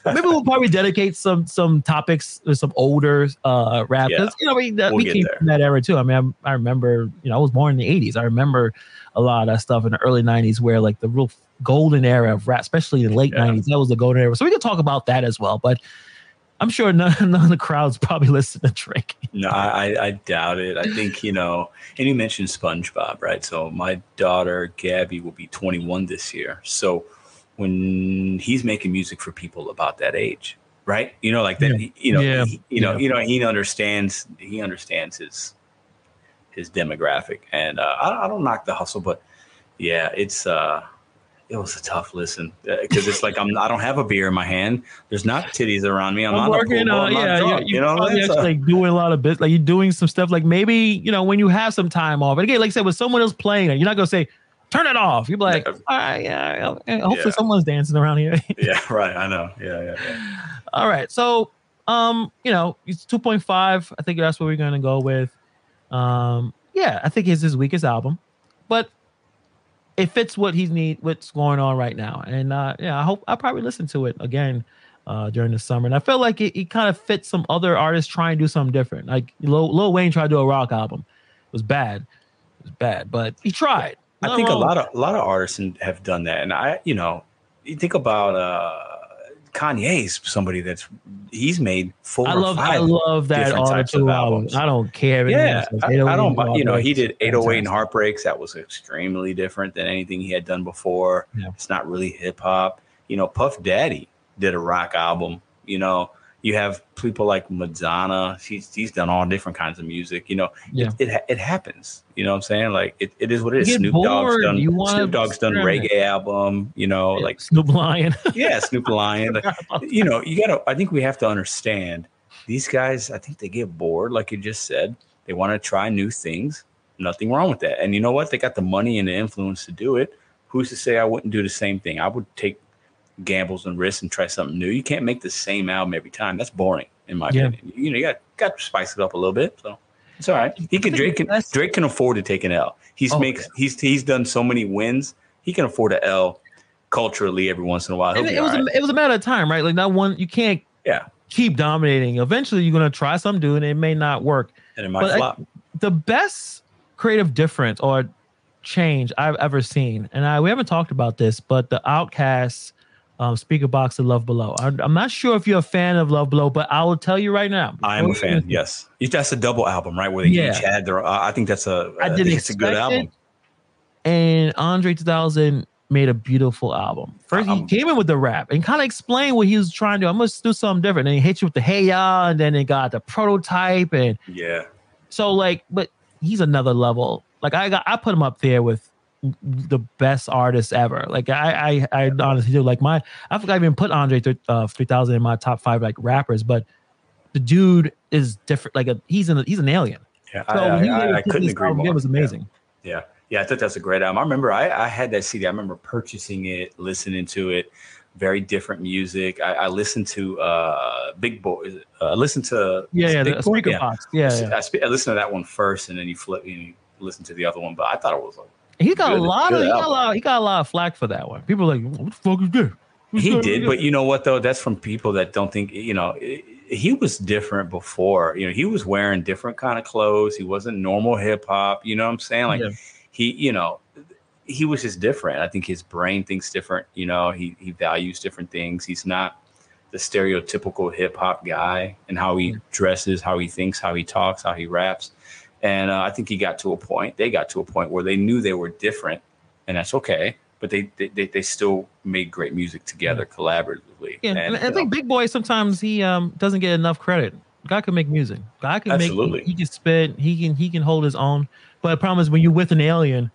Like, maybe we'll probably dedicate some some topics to some older uh rap. Yeah, you know, we, we'll we came there. from that era too. I mean, I, I, remember, you know, I was born in the '80s. I remember a lot of that stuff in the early '90s, where like the real golden era of rap, especially the late yeah. '90s. That was the golden era. So we can talk about that as well. But I'm sure none, none of the crowds probably listen to Drake. No, I, I doubt it. I think you know, and you mentioned SpongeBob, right? So my daughter Gabby will be 21 this year. So when he's making music for people about that age, right? You know, like that. Yeah. You know, Yeah. he- you know, Yeah. you know, he understands. He understands his his demographic, and uh, I, I don't knock the hustle, but yeah, it's uh, it was a tough listen because it's like I'm I don't have a beer in my hand. There's not titties around me. I'm, I'm not working pool, not yeah, drunk, you, you know probably actually like doing a lot of bits, like you're doing some stuff. Like maybe you know when you have some time off. And again, like I said, with someone else playing you're not gonna say turn it off. You're like, all right, yeah, yeah, hopefully Yeah. someone's dancing around here. yeah, right. I know. Yeah, yeah, yeah. All right. So, um, you know, it's 2.5. I think that's what we're gonna go with. Um, yeah, I think it's his weakest album, but it fits what he's need, what's going on right now. And uh, yeah, I hope I probably listen to it again uh during the summer. And I felt like it, it kind of fits some other artists trying to do something different. Like Lil, Lil Wayne tried to do a rock album. It was bad. It was bad, but he tried. I think a lot of a lot of artists have done that, and I, you know, you think about uh Kanye's somebody that's he's made four I love I love that the types of two albums. albums. I don't care. yeah, I, I don't. You know, he did 808 and Heartbreaks. That was extremely different than anything he had done before. Yeah. It's not really hip hop. You know, Puff Daddy did a rock album. You know, you have people like Madonna. She's he's done all different kinds of music. You know, Yeah. it, it it happens. You know what I'm saying? Like it, it is what it is. Snoop bored, Dogg's done you Snoop Dogg's done reggae album. You know, Yeah, like Snoop Lion. yeah, Snoop Lion. You know, you gotta. I think we have to understand these guys. I think they get bored, like you just said. They want to try new things. Nothing wrong with that. And you know what? They got the money and the influence to do it. Who's to say I wouldn't do the same thing? I would take gambles and risks and try something new. You can't make the same album every time. That's boring, in my Yeah. opinion. You know, you got got to spice it up a little bit. So it's all right. He can think Drake can Drake can afford to take an L. He's Oh, makes he's he's done so many wins. He can afford an L culturally every once in a while. He'll And be it was all a, it was a matter of time, right? Like that one, you can't Yeah. keep dominating. Eventually, you're gonna try something new, and it may not work. and it might But I- flop. The best creative difference or change I've ever seen, and I we haven't talked about this, but the OutKast um, speaker box of Love Below. I'm, I'm not sure if you're a fan of Love Below, but I will tell you right now. I am a fan. Yes, that's a double album, right? Where they Yeah. each had their. Uh, I think that's a. I I didn't it's a good expect it. album. And Andre 2000 made a beautiful album. First, he Um, came in with the rap and kind of explained what he was trying to do. I'm gonna do something different. And he hit you with the hey ya, and then it got the prototype, and Yeah, so like, but he's another level. Like I got, I put him up there with the best artists ever. Like I, I, I honestly do. Like my, I forgot I even put Andre th- uh, 3000 in my top five like rappers, but the dude is different. Like a, he's an, he's an alien. yeah. So I, I, I, I couldn't agree album more. it was Yeah. amazing. Yeah, yeah. I thought that's a great album. I remember I, I had that CD. I remember purchasing it, listening to it. Very different music. I, I listened to uh Big Boi. Uh, I listened to Yeah, yeah, Big the Boi? speaker Yeah. box. Yeah, yeah. I, I listened to that one first, and then you flip and you listen to the other one. But I thought it was like He got a lot of he got a lot he got a lot of flack for that one. People are like, what the fuck is this? What's he did but you know what though? That's from people that don't think you know he was different before. You know he was wearing different kind of clothes. He wasn't normal hip-hop you know what i'm saying? Like Yeah. he you know he was just different. I think his brain thinks different you know? He he values different things. He's not the stereotypical hip-hop guy and how he dresses how he thinks how he talks how he raps and uh, i think he got to a point they got to a point where they knew they were different and that's okay but they they, they, still made great music together collaboratively. Yeah, and, And, I think know, Big Boi sometimes he um doesn't get enough credit. God can make music. God can Absolutely. make. He can spit. He can he can hold his own. But the problem is when you're with an alien,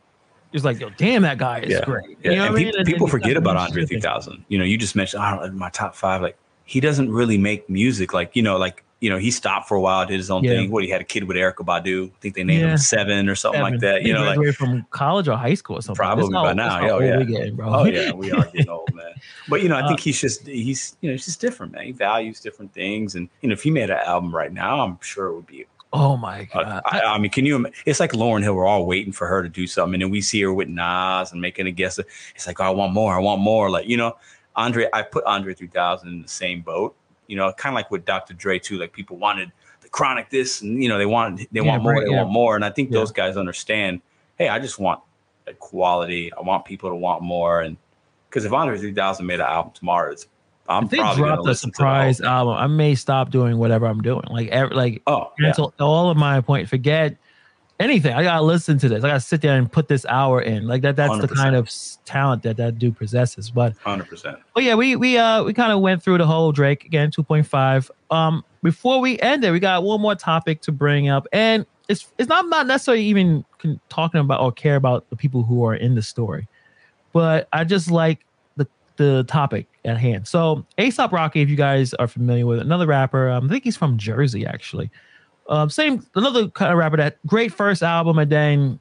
it's like, yo, damn, that guy is Yeah, great. yeah, You know and what I people, mean? People you forget about Andre 3000. You know, you just mentioned I my top five. Like he doesn't really make music. Like you know, like you know, he stopped for a while, did his own Yeah. thing. What he had a kid with Erykah Badu. I think they named Yeah. him Seven or something like Seven. that. He You know, like from college or high school or something. Probably how- by now. how Yeah, we getting, bro. oh yeah, we are getting old, man. But you know, I Uh, think he's just he's you know he's just different, man. He values different things, and you know, if he made an album right now, I'm sure it would be oh my Uh, god. I, I mean, can you? It's like Lauryn Hill. We're all waiting for her to do something, and then we see her with Nas and making a guess. It's like, oh, I want more. I want more. Like you know, Andre. I put Andre 3000 in the same boat. You know, kind of like with Dr. Dre too. Like people wanted the Chronic this, and you know, they want they Yeah, want more. right, they yeah. want more. And I think Yeah. those guys understand. Hey, I just want a quality. I want people to want more. And because if Andre 3000 made an album tomorrow, it's I'm if they dropped a the surprise album, I may stop doing whatever I'm doing. Like, every, like Oh, yeah. all of my appointments. Forget anything. I gotta listen to this. I gotta sit there and put this hour in. Like that. That's the 100%. kind of talent that that dude possesses. But hundred percent. but yeah, we we uh we kind of went through the whole Drake again, two point five. Um, before we end it, we got one more topic to bring up, and it's it's not not necessarily even con- talking about or care about the people who are in the story, but I just like the the topic at hand. So A$AP Rocky, if you guys are familiar with another rapper, um, I think he's from Jersey actually. Um, same another kind of rapper that great first album, and then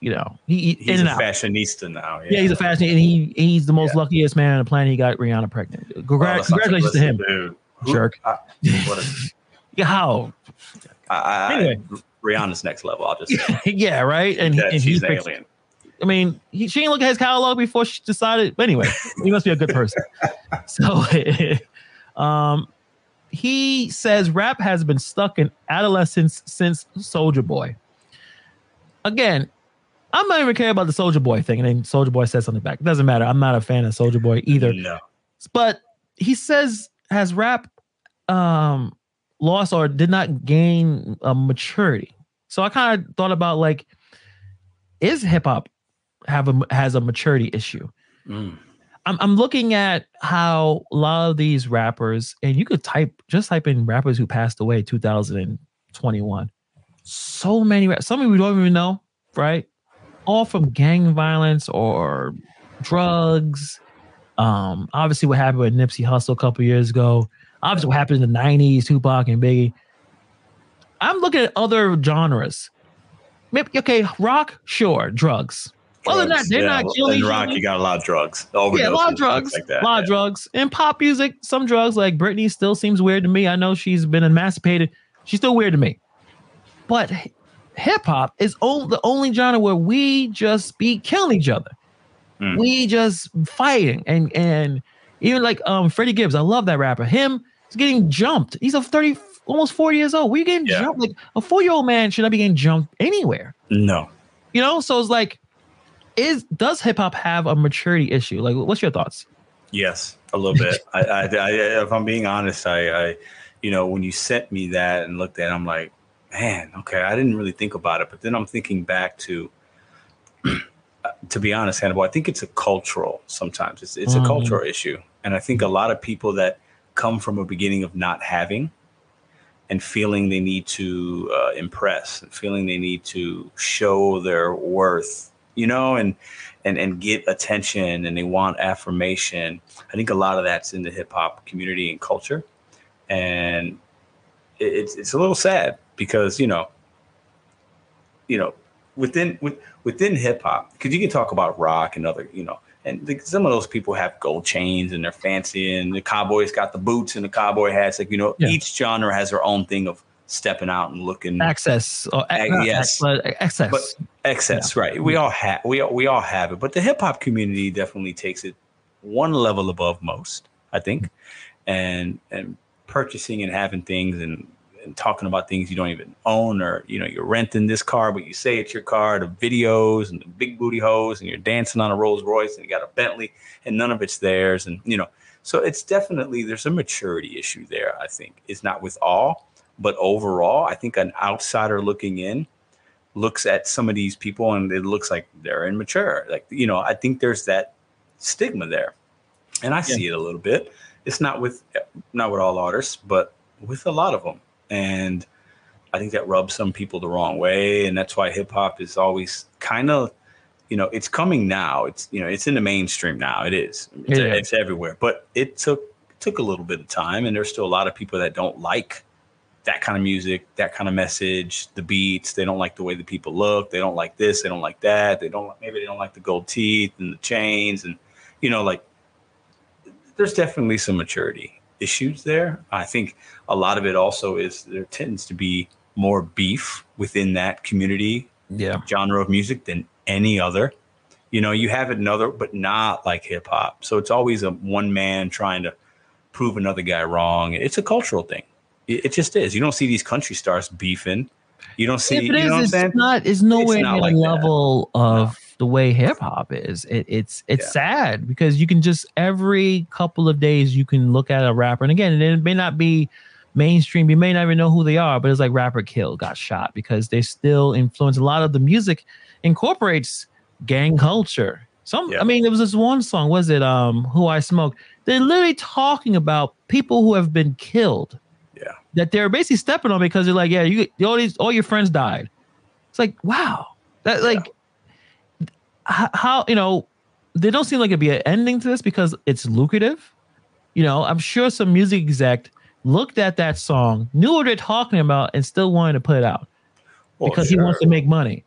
you know he, he He's a out. fashionista now. Yeah, he's a fashionista And he he's the most Yeah. luckiest man on the planet. He got Rihanna pregnant. Oh, Congra- not congratulations to him, dude. Jerk. I, what a, Yeah, How? I, Anyway. Rihanna's next level. I'll just say yeah, right. And, he- and she's he an alien. I mean, he, she didn't look at his catalog before she decided. But anyway, he must be a good person. So, um, he says rap has been stuck in adolescence since Soulja Boy. Again, I'm not even care about the Soulja Boy thing. And then Soulja Boy says something back. It doesn't matter. I'm not a fan of Soulja Boy either. No. but he says has rap um lost or did not gain a maturity so i kind of thought about like is hip-hop have a has a maturity issue Mm. I'm, I'm looking at how a lot of these rappers and you could type just type in rappers who passed away 2021 so many some of we don't even know right? All from gang violence or drugs. Um obviously what happened with nipsey Hussle a couple years ago. Obviously what happened in the 90s tupac and biggie. I'm looking at other genres. Maybe okay rock sure drugs other than that they're yeah. not killing In rock, you got a lot of drugs. yeah, a lot of drugs, like that. a lot yeah. of drugs. In pop music, some drugs like Britney still seems weird to me. I know she's been emancipated. She's still weird to me. But hip hop is the only genre where we just be killing each other. Mm. We just fighting and and even like um Freddie Gibbs, I love that rapper. Him is getting jumped. He's a 30, almost 40 years old. We getting Yeah. jumped. Like a four-year-old man should not be getting jumped anywhere. No. You know, so it's like, is does hip hop have a maturity issue? Like, what's your thoughts? Yes, a little bit. I, I, I, if I'm being honest, I, I, you know, when you sent me that and looked at, it, I'm like, man, okay, I didn't really think about it. But then I'm thinking back to, to be honest, Hannibal, I think it's a cultural. Sometimes it's it's Mhm. a cultural issue, and I think a lot of people that come from a beginning of not having, and feeling they need to uh, impress, and feeling they need to show their worth, you know, and and and get attention and they want affirmation. I think a lot of that's in the hip hop community and culture, and it's it's a little sad because you know, you know, within with, within hip hop, because you can talk about rock and other, you know, and the, some of those people have gold chains and they're fancy, and the cowboys got the boots and the cowboy hats. Like you know, Yeah. each genre has their own thing of stepping out and looking. Access or Uh, yes. ac- but access. But- excess right. We all have we all, we all have it. But the hip hop community definitely takes it one level above most i think. And and purchasing and having things and, and talking about things you don't even own or you know you're renting this car but you say it's your car the videos and the big booty hose and you're dancing on a rolls royce and you got a bentley and none of it's theirs and you know. So it's definitely there's a maturity issue there i think. It's not with all but overall i think an outsider looking in looks at some of these people and it looks like they're immature. Like, you know, I think there's that stigma there. And I see it a little bit. It's not with not with all artists, but with a lot of them. And I think that rubs some people the wrong way. And that's why hip hop is always kind of, you know, it's coming now. It's you know, it's in the mainstream now. It is. It's, Yeah. it's everywhere. But it took took a little bit of time and there's still a lot of people that don't like that kind of music, that kind of message, the beats. They don't like the way the people look. They don't like this. They don't like that. They don't maybe they don't like the gold teeth and the chains and you know like there's definitely some maturity issues there. I think a lot of it also is there tends to be more beef within that community yeah, genre of music than any other. You know, you have another, but not like hip hop. So it's always a one man trying to prove another guy wrong. It's a cultural thing. It, just is. You don't see these country stars beefing. You don't see. if it you know is, it's saying? not. It's nowhere not near like the that. level of the way hip hop is. It, it's it's yeah. sad because you can just every couple of days you can look at a rapper, and again, it may not be mainstream. You may not even know who they are, but it's like rapper Kill got shot because they still influence a lot of the music incorporates gang culture. Some, yeah. I mean, there was this one song. Was it um "Who I Smoke"? They're literally talking about people who have been killed. Yeah, that they're basically stepping on because they're like, yeah, you all these all your friends died. It's like, wow, that like how you know they don't seem like it'd be an ending to this because it's lucrative. You know, I'm sure some music exec looked at that song, knew what they're talking about, and still wanted to put it out well, because sure. he wants to make money.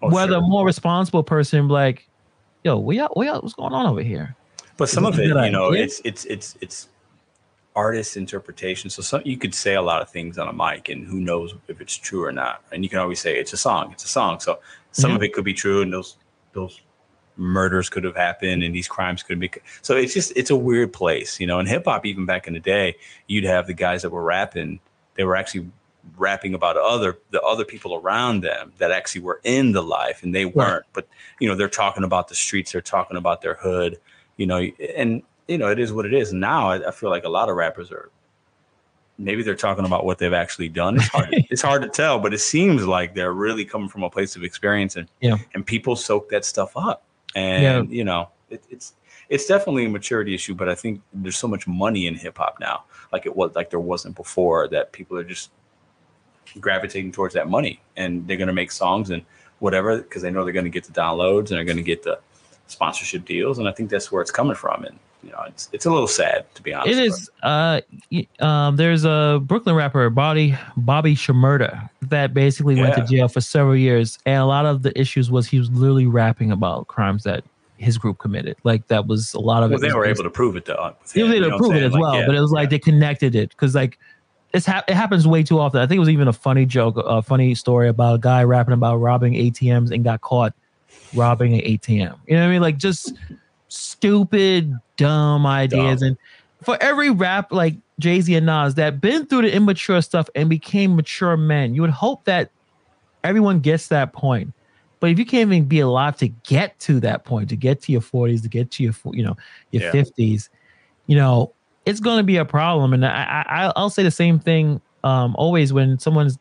Well, Whether sure. a more responsible person like, yo, we out, we out, what's going on over here? But some of it, you know, it's it's it's it's artist interpretation. So some you could say a lot of things on a mic, and who knows if it's true or not. And you can always say it's a song, it's a song. So some yeah. of it could be true, and those those murders could have happened and these crimes could be so it's just it's a weird place you know in hip-hop even back in the day you'd have the guys that were rapping they were actually rapping about other the other people around them that actually were in the life and they weren't right. but you know they're talking about the streets they're talking about their hood you know and you know it is what it is now i, I feel like a lot of rappers are maybe they're talking about what they've actually done. It's hard, it's hard to tell, but it seems like they're really coming from a place of experience and yeah. and people soak that stuff up. And yeah. you know, it, it's it's definitely a maturity issue, but I think there's so much money in hip hop now, like it was like there wasn't before, that people are just gravitating towards that money and they're gonna make songs and whatever because they know they're gonna get the downloads and they're gonna get the sponsorship deals. And I think that's where it's coming from. And you know, it's it's a little sad to be honest. It is. Uh, um, there's a Brooklyn rapper, Bobby Bobby Shmurda, that basically yeah. went to jail for several years, and a lot of the issues was he was literally rapping about crimes that his group committed. Like that was a lot of well, it. They were able to prove it though. They were able to prove it as like, well, yeah, but it was like yeah. they connected it because like it's ha- it happens way too often. I think it was even a funny joke, a funny story about a guy rapping about robbing ATMs and got caught robbing an ATM. You know what I mean? Like just stupid, dumb ideas. Dumb. And for every rap like Jay Z and Nas that been through the immature stuff and became mature men, you would hope that everyone gets that point. But if you can't even be alive to get to that point, to get to your 40s, to get to your you know your yeah. 50s, you know it's going to be a problem. And I, I I'll say the same thing um, always when someone's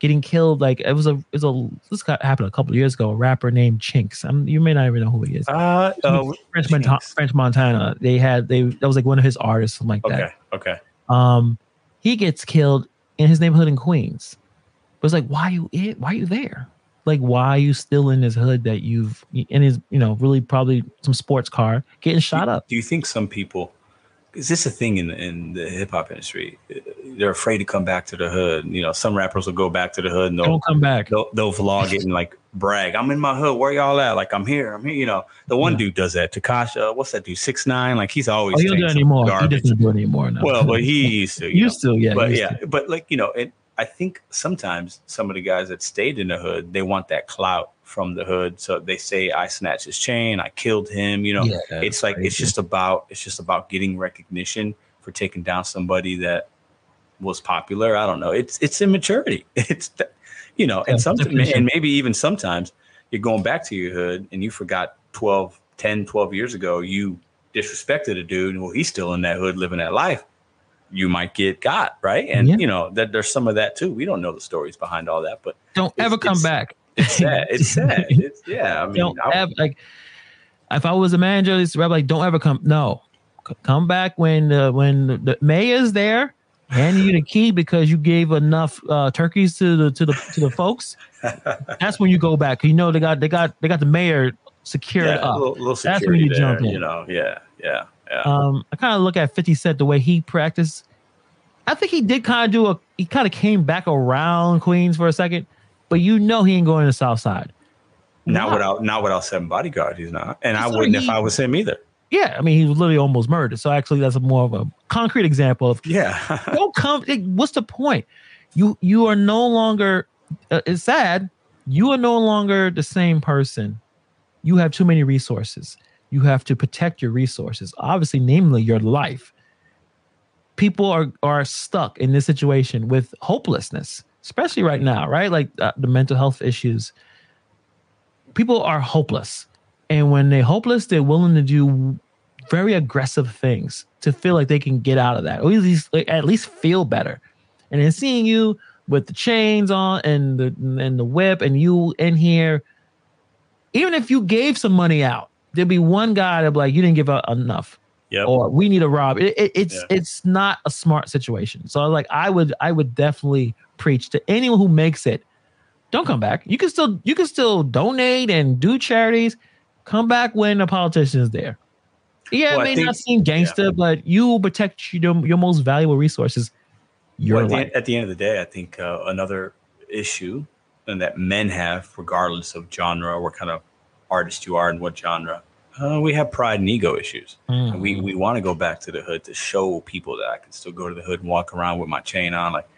getting killed. Like it was a it was a this got happened a couple years ago. A rapper named Chinx. I'm, you may not even know who he is. Uh, uh French, Montana, French Montana. They had they that was like one of his artists, something like okay, that. Okay. Okay. Um, he gets killed in his neighborhood in Queens. It was like, why are you it? Why are you there? Like, why are you still in his hood that you've in his you know really probably some sports car getting shot do, up? Do you think some people is this a thing in the, in the hip hop industry? They're afraid to come back to the hood. You know, some rappers will go back to the hood and they'll Don't come back. They'll, they'll vlog it and like brag. I'm in my hood. Where y'all at? Like I'm here. I'm here. You know, the one yeah. dude does that. Tekashi, what's that dude? Six nine. Like he's always. Oh, he don't do anymore. Garbage. He doesn't do it anymore. Well, but he used to. used know. to, yeah. But yeah, to. but like you know, it, I think sometimes some of the guys that stayed in the hood, they want that clout from the hood. So they say I snatched his chain, I killed him. You know, yeah, it's like crazy. it's just about it's just about getting recognition for taking down somebody that was popular. I don't know. It's it's immaturity. It's you know, and sometimes and maybe even sometimes you're going back to your hood and you forgot 12, 10, 12 years ago you disrespected a dude. Well, he's still in that hood living that life. You might get got right, and yeah. you know that there's some of that too. We don't know the stories behind all that, but don't ever come back. It's sad. It's sad. It's, yeah. I mean, don't I, ever, like if I was a manager, this rap like don't ever come. No, come back when uh, when the mayor's there, hand you the key because you gave enough uh, turkeys to the to the to the folks. That's when you go back. You know they got they got they got the mayor secured yeah, up. Little, little That's when you there, jump in. You know, yeah, yeah, yeah. Um, I kind of look at Fifty Cent the way he practiced. I think he did kind of do a. He kind of came back around Queens for a second but you know he ain't going to the South Side. Not wow. without not without seven bodyguard, he's not, and I wouldn't he, if I was him either. Yeah, I mean he was literally almost murdered. So actually, that's a more of a concrete example of yeah. don't come. What's the point? You you are no longer. Uh, it's sad. You are no longer the same person. You have too many resources. You have to protect your resources. Obviously, namely your life. People are are stuck in this situation with hopelessness especially right now, right? Like uh, the mental health issues. People are hopeless. And when they're hopeless, they're willing to do very aggressive things to feel like they can get out of that, or at least at least feel better. And then seeing you with the chains on and the and the whip, and you in here, even if you gave some money out, there'd be one guy that be like, "You didn't give out enough." Yep. or we need a rob. It, it, it's Yeah. it's not a smart situation. So like I would I would definitely preach to anyone who makes it. Don't come back. You can still you can still donate and do charities. Come back when the politician is there. Yeah, Well, it may think- not seem gangster, but you will protect your your most valuable resources. Your Well, at, the, life. end- at the end of the day, I think uh, another issue and that men have, regardless of genre or what kind of artist you are and what genre, uh, we have pride and ego issues. Mm. And we we want to go back to the hood to show people that I can still go to the hood and walk around with my chain on. Like,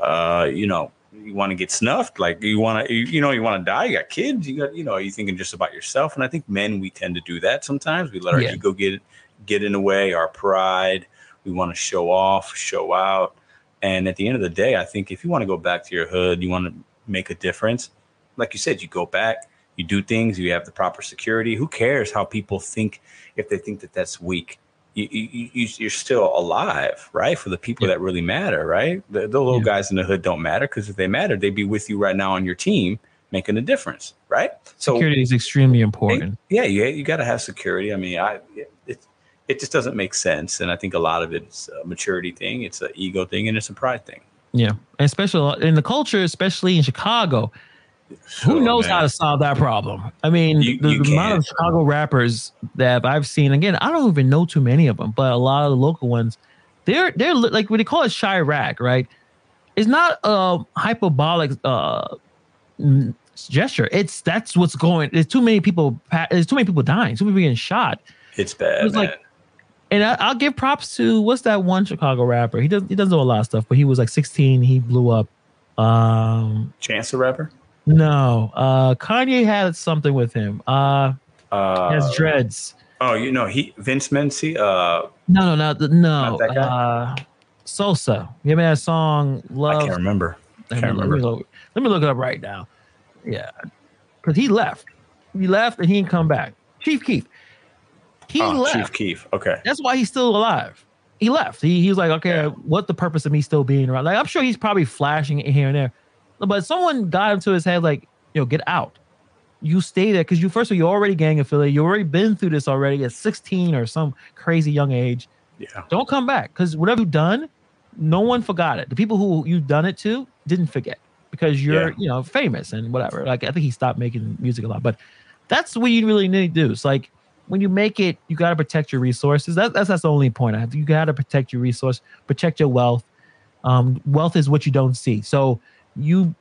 uh, you know, you want to get snuffed, like you want to, you, you know, you want to die. You got kids. You got, you know, you thinking just about yourself. And I think men, we tend to do that sometimes. We let our Yeah. ego get get in the way, our pride. We want to show off, show out. And at the end of the day, I think if you want to go back to your hood, you want to make a difference. Like you said, you go back, you do things, you have the proper security. Who cares how people think if they think that that's weak? You, you, you, you're still alive, right? For the people Yeah. that really matter, right? The, the little Yeah. guys in the hood don't matter because if they matter, they'd be with you right now on your team making a difference, right? So Security is extremely important. yeah, you, you got to have security. I mean, I it, it just doesn't make sense, and I think a lot of it's a maturity thing, it's an ego thing, and it's a pride thing. Yeah, especially in the culture, especially in Chicago. Who So, knows man, how to solve that problem? I mean, You- the, you the amount of Chicago rappers that I've seen. Again, I don't even know too many of them, but a lot of the local ones, they're they're like what they call it Chiraq, right? It's not a hyperbolic uh, gesture. It's that's what's going. There's too many people. There's too many people dying. Too many people getting shot. it's bad, It was man. like- And I, I'll give props to what's that one Chicago rapper? He does he doesn't do a lot of stuff, but he was like 16. He blew up. Um, Chance the rapper. No, uh, Kanye had something with him. Uh, Uh, he has dreads. oh, you know, he Vic Mensa. Uh, No, no, not the, no. Not that guy? Uh, Sosa. Give me a song. Love. I can't remember. Let can't me, let, remember. me look, let me look it up right now. Yeah, because he left. He left and he didn't come back. Chief Keef. He Oh, left. Chief Keef. Okay. That's why he's still alive. He left. He, he was like, okay, Yeah. what the purpose of me still being around? Like, I'm sure he's probably flashing it here and there, but someone got into his head, like, yo, get out. You stay there because you first of all, you're already gang affiliated. You already been through this already at 16 or some crazy young age. Yeah. Don't come back because whatever you've done, no one forgot it. The people who you've done it to didn't forget because you're, Yeah. you know, famous and whatever. Like I think he stopped making music a lot, but that's what you really need to do. It's like when you make it, you got to protect your resources. That, that's that's the only point I have. You got to protect your resource, protect your wealth. Um, wealth is what you don't see. So you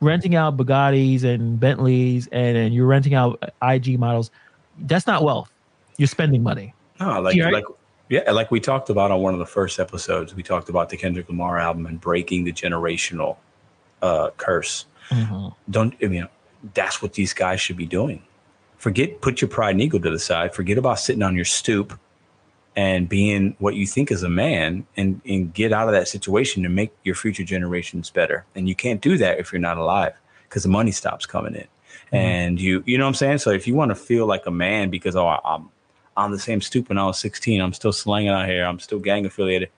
renting out Bugattis and Bentleys and, and you're renting out IG models. That's not wealth. You're spending money. No, like Yeah, right? like yeah, like we talked about on one of the first episodes. We talked about the Kendrick Lamar album and breaking the generational uh, curse. Don't I mean that's what these guys should be doing. Forget put your pride and ego to the side. Forget about sitting on your stoop and being what you think is a man and, and get out of that situation to make your future generations better. And you can't do that if you're not alive because the money stops coming in. Mm-hmm. And you you know what I'm saying? So if you want to feel like a man because oh I- I'm on the same stoop when I was 16, I'm still slanging out here, I'm still gang affiliated.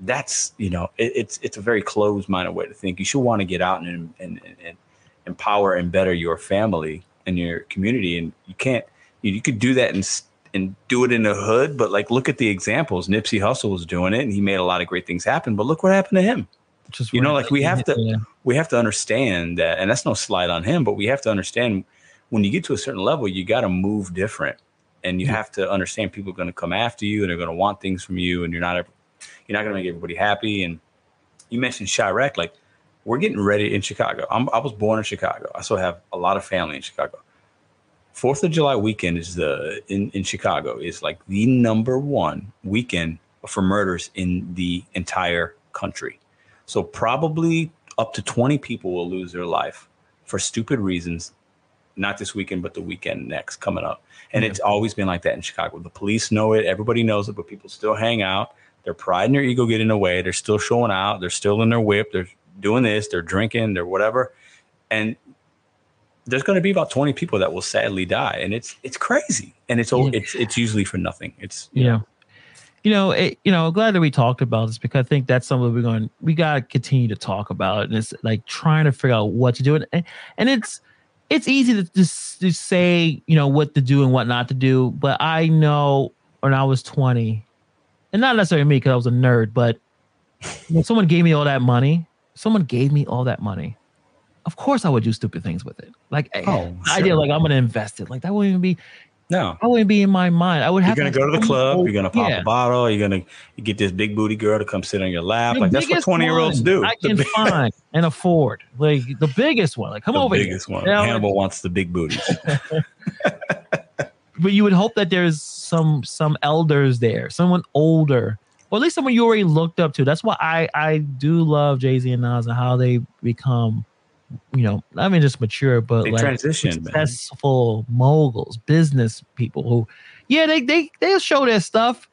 That's you know, it, it's it's a very closed minded way to think. You should want to get out and, and and and empower and better your family and your community. And you can't you, you could do that and s- and do it in the hood, but like look at the examples. Nipsey Hussle was doing it, and he made a lot of great things happen. But look what happened to him Just You know, like, we have to- Yeah. we have to understand that, and that's no slight on him, but we have to understand when you get to a certain level, you got to move different, and you Yeah. have to understand people are going to come after you, and they're going to want things from you, and you're not ever, you're not going to make everybody happy. And you mentioned Chiraq, like we're getting ready in Chicago. I'm, I was born in Chicago. I still have a lot of family in Chicago. Fourth of July weekend is the in in Chicago is like the number one weekend for murders in the entire country. So probably up to 20 people will lose their life for stupid reasons, not this weekend, but the weekend next coming up. And Yeah. it's always been like that in Chicago. The police know it, everybody knows it, but people still hang out. Their pride and their ego get in the way. They're still showing out. They're still in their whip. They're doing this. They're drinking. They're whatever. And there's going to be about 20 people that will sadly die and it's it's crazy and it's Yeah. it's it's usually for nothing it's Yeah. You know, it, you know, glad that we talked about this because I think that's something we're going. We got to continue to talk about, and it's like trying to figure out what to do, and and it's it's easy to just to say you know what to do and what not to do. But I know when I was twenty, and not necessarily me because I was a nerd, but when someone gave me all that money, someone gave me all that money. Of course, I would do stupid things with it. Like eh, Oh, the idea, sure. like I'm going to invest it. Like that wouldn't even be. no That wouldn't be in my mind. I would you're have. gonna go to the club you're gonna pop Yeah. a bottle you're gonna get this big booty girl to come sit on your lap The like that's what 20 year olds do I can find and afford. Like the biggest one. Like come over here. the over biggest here. one Yeah, hannibal wants the big booties But you would hope that there's some some elders there, someone older, or at least someone you already looked up to. That's why I I do love Jay Z and Nas and how they become, you know, I mean just mature, but they like transition man. successful moguls, business people who, yeah, they they they show their stuff,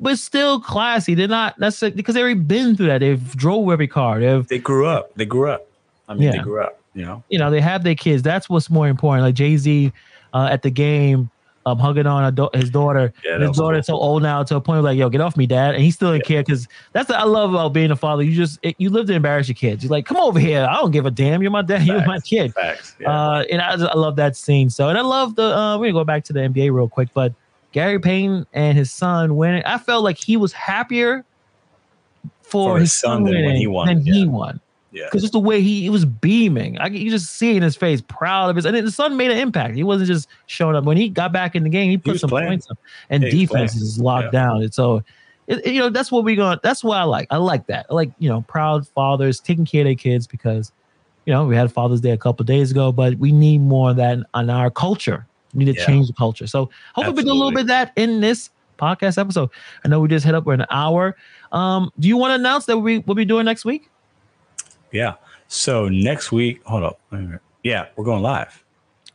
but still classy. They're not necessarily because they've already been through that. They've drove every car. They've they grew up they grew up i mean they grew up you know you know they have their kids. That's what's more important. Like Jay Z uh, at the game, um, hugging on a da- his daughter. Yeah, his daughter's so old now to a point of like, yo, get off me, dad. And he still didn't care because that's what I love about being a father. You just it, you live to embarrass your kids. You're like, come over here. I don't give a damn. You're my dad. You're my kid. facts yeah. Uh, and I, I love that scene. So, and I love the. Uh, we're gonna go back to the NBA real quick, but Gary Payton and his son winning. I felt like he was happier for, For his his son son than when winning he won, Than yeah. he won yeah because just the way he, he was beaming, I you just see in his face, proud of his. And then the son made an impact. He wasn't just showing up when he got back in the game. He put was some playing. points up, and Yeah, defense is locked Yeah. down. And so, it, you know, that's what we going. That's what I like. I like that. I like you know, proud fathers taking care of their kids because, you know, we had Father's Day a couple days ago, but we need more of that in our culture. We need to Yeah. change the culture. So hopefully we do a little bit of that in this podcast episode. I know we just hit up for an hour. Um, do you want to announce that we will be doing next week? Yeah so next week hold up wait a minute. yeah we're going live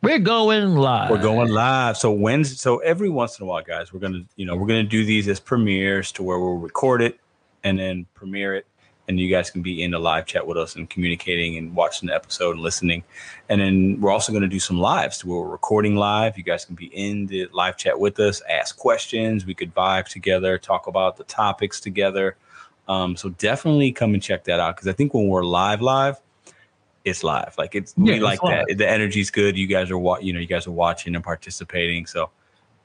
We're going live. We're going live. So Wednesday, so every once in a while, guys, we're gonna, you know, we're gonna do these as premieres to where we'll record it and then premiere it, and you guys can be in the live chat with us and communicating and watching the episode and listening. And then we're also gonna do some lives to where we're recording live. You guys can be in the live chat with us, ask questions. We could vibe together, talk about the topics together. Um, so definitely come and check that out because I think when we're live, live, it's live. Like it's Yeah, we like live. that. The energy's good. You guys are wa- you know, you guys are watching and participating. So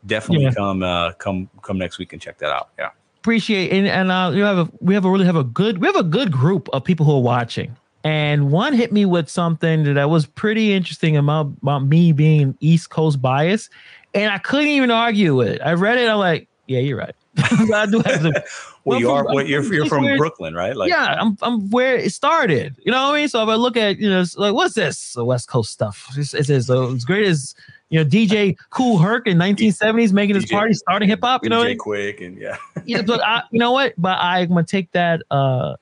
definitely Yeah. come uh come come next week and check that out. Yeah. appreciate and, and uh, you have a we have a really have a good we have a good group of people who are watching and one hit me with something that was pretty interesting about, about me being east coast bias and i couldn't even argue with it i read it i'm like yeah you're right I do have to, Well, Well, you are what you're from you're from where- Brooklyn, right? Like yeah I'm, I'm where it started you know what i mean so if i look at you know it's like what's this the west coast stuff it's, it's, it's as great as you know dj Kool Herc in 1970s making his DJ party starting hip-hop you know what I DJ mean? Quick and yeah. yeah, but I, you know what? But I'm gonna take that uh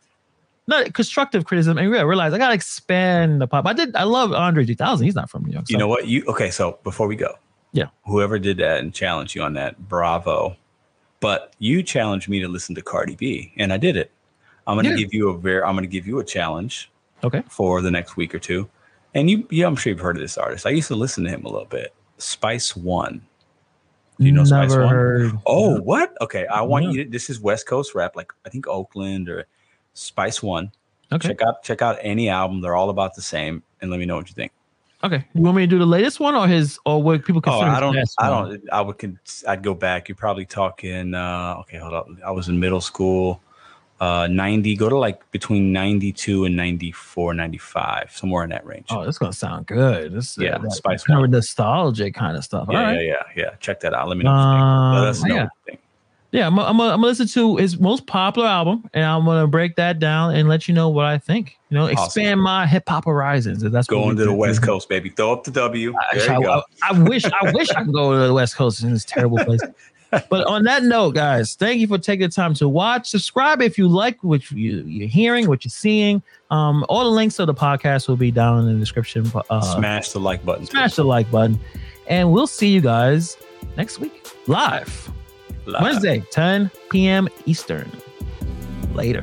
not constructive criticism and rea- realize I gotta expand the pop. I did I love Andre 3000. He's not from New York. You know what? You okay? So before we go, Yeah. whoever did that and challenged you on that, bravo. But you challenged me to listen to Cardi B, and I did it. I'm going to Yeah. give you a very. I'm going to give you a challenge Okay. for the next week or two. And you, yeah, I'm sure you've heard of this artist. I used to listen to him a little bit. Spice One. Do you know Spice Never One? heard. Oh, what? Okay, I want you. To, this is West Coast rap, like I think Oakland or Spice One. Okay. Check out check out any album. They're all about the same, and let me know what you think. Okay. You want me to do the latest one or his or what people consider? Oh, consider? I don't. I don't. I would. Con- I'd go back. You're probably talking. Uh, okay, hold up. I was in middle school. Uh, 90. Go to like between 92 and 94, 95, somewhere in that range. Oh, this gonna sound good. This Yeah, that Spice kind of nostalgic kind of stuff. yeah, All right. yeah, yeah, yeah. Check that out. Let me know. what you think. Let Um, us know. yeah. What you think. Yeah, I'm, I'm, I'm gonna listen to his most popular album, and I'm gonna break that down and let you know what I think. You know, Awesome. expand my hip hop horizons. If that's what Going to the. West Coast, baby. Throw up the W. There I, you go. I, I wish I wish I could go to the West Coast in this terrible place. but on that note, guys, thank you for taking the time to watch. Subscribe if you like what you, you're hearing, what you're seeing. Um, all the links to the podcast will be down in the description. Uh, Smash the like button. smash the like button, and we'll see you guys next week Live. Wednesday, 10 p.m. Eastern. Later.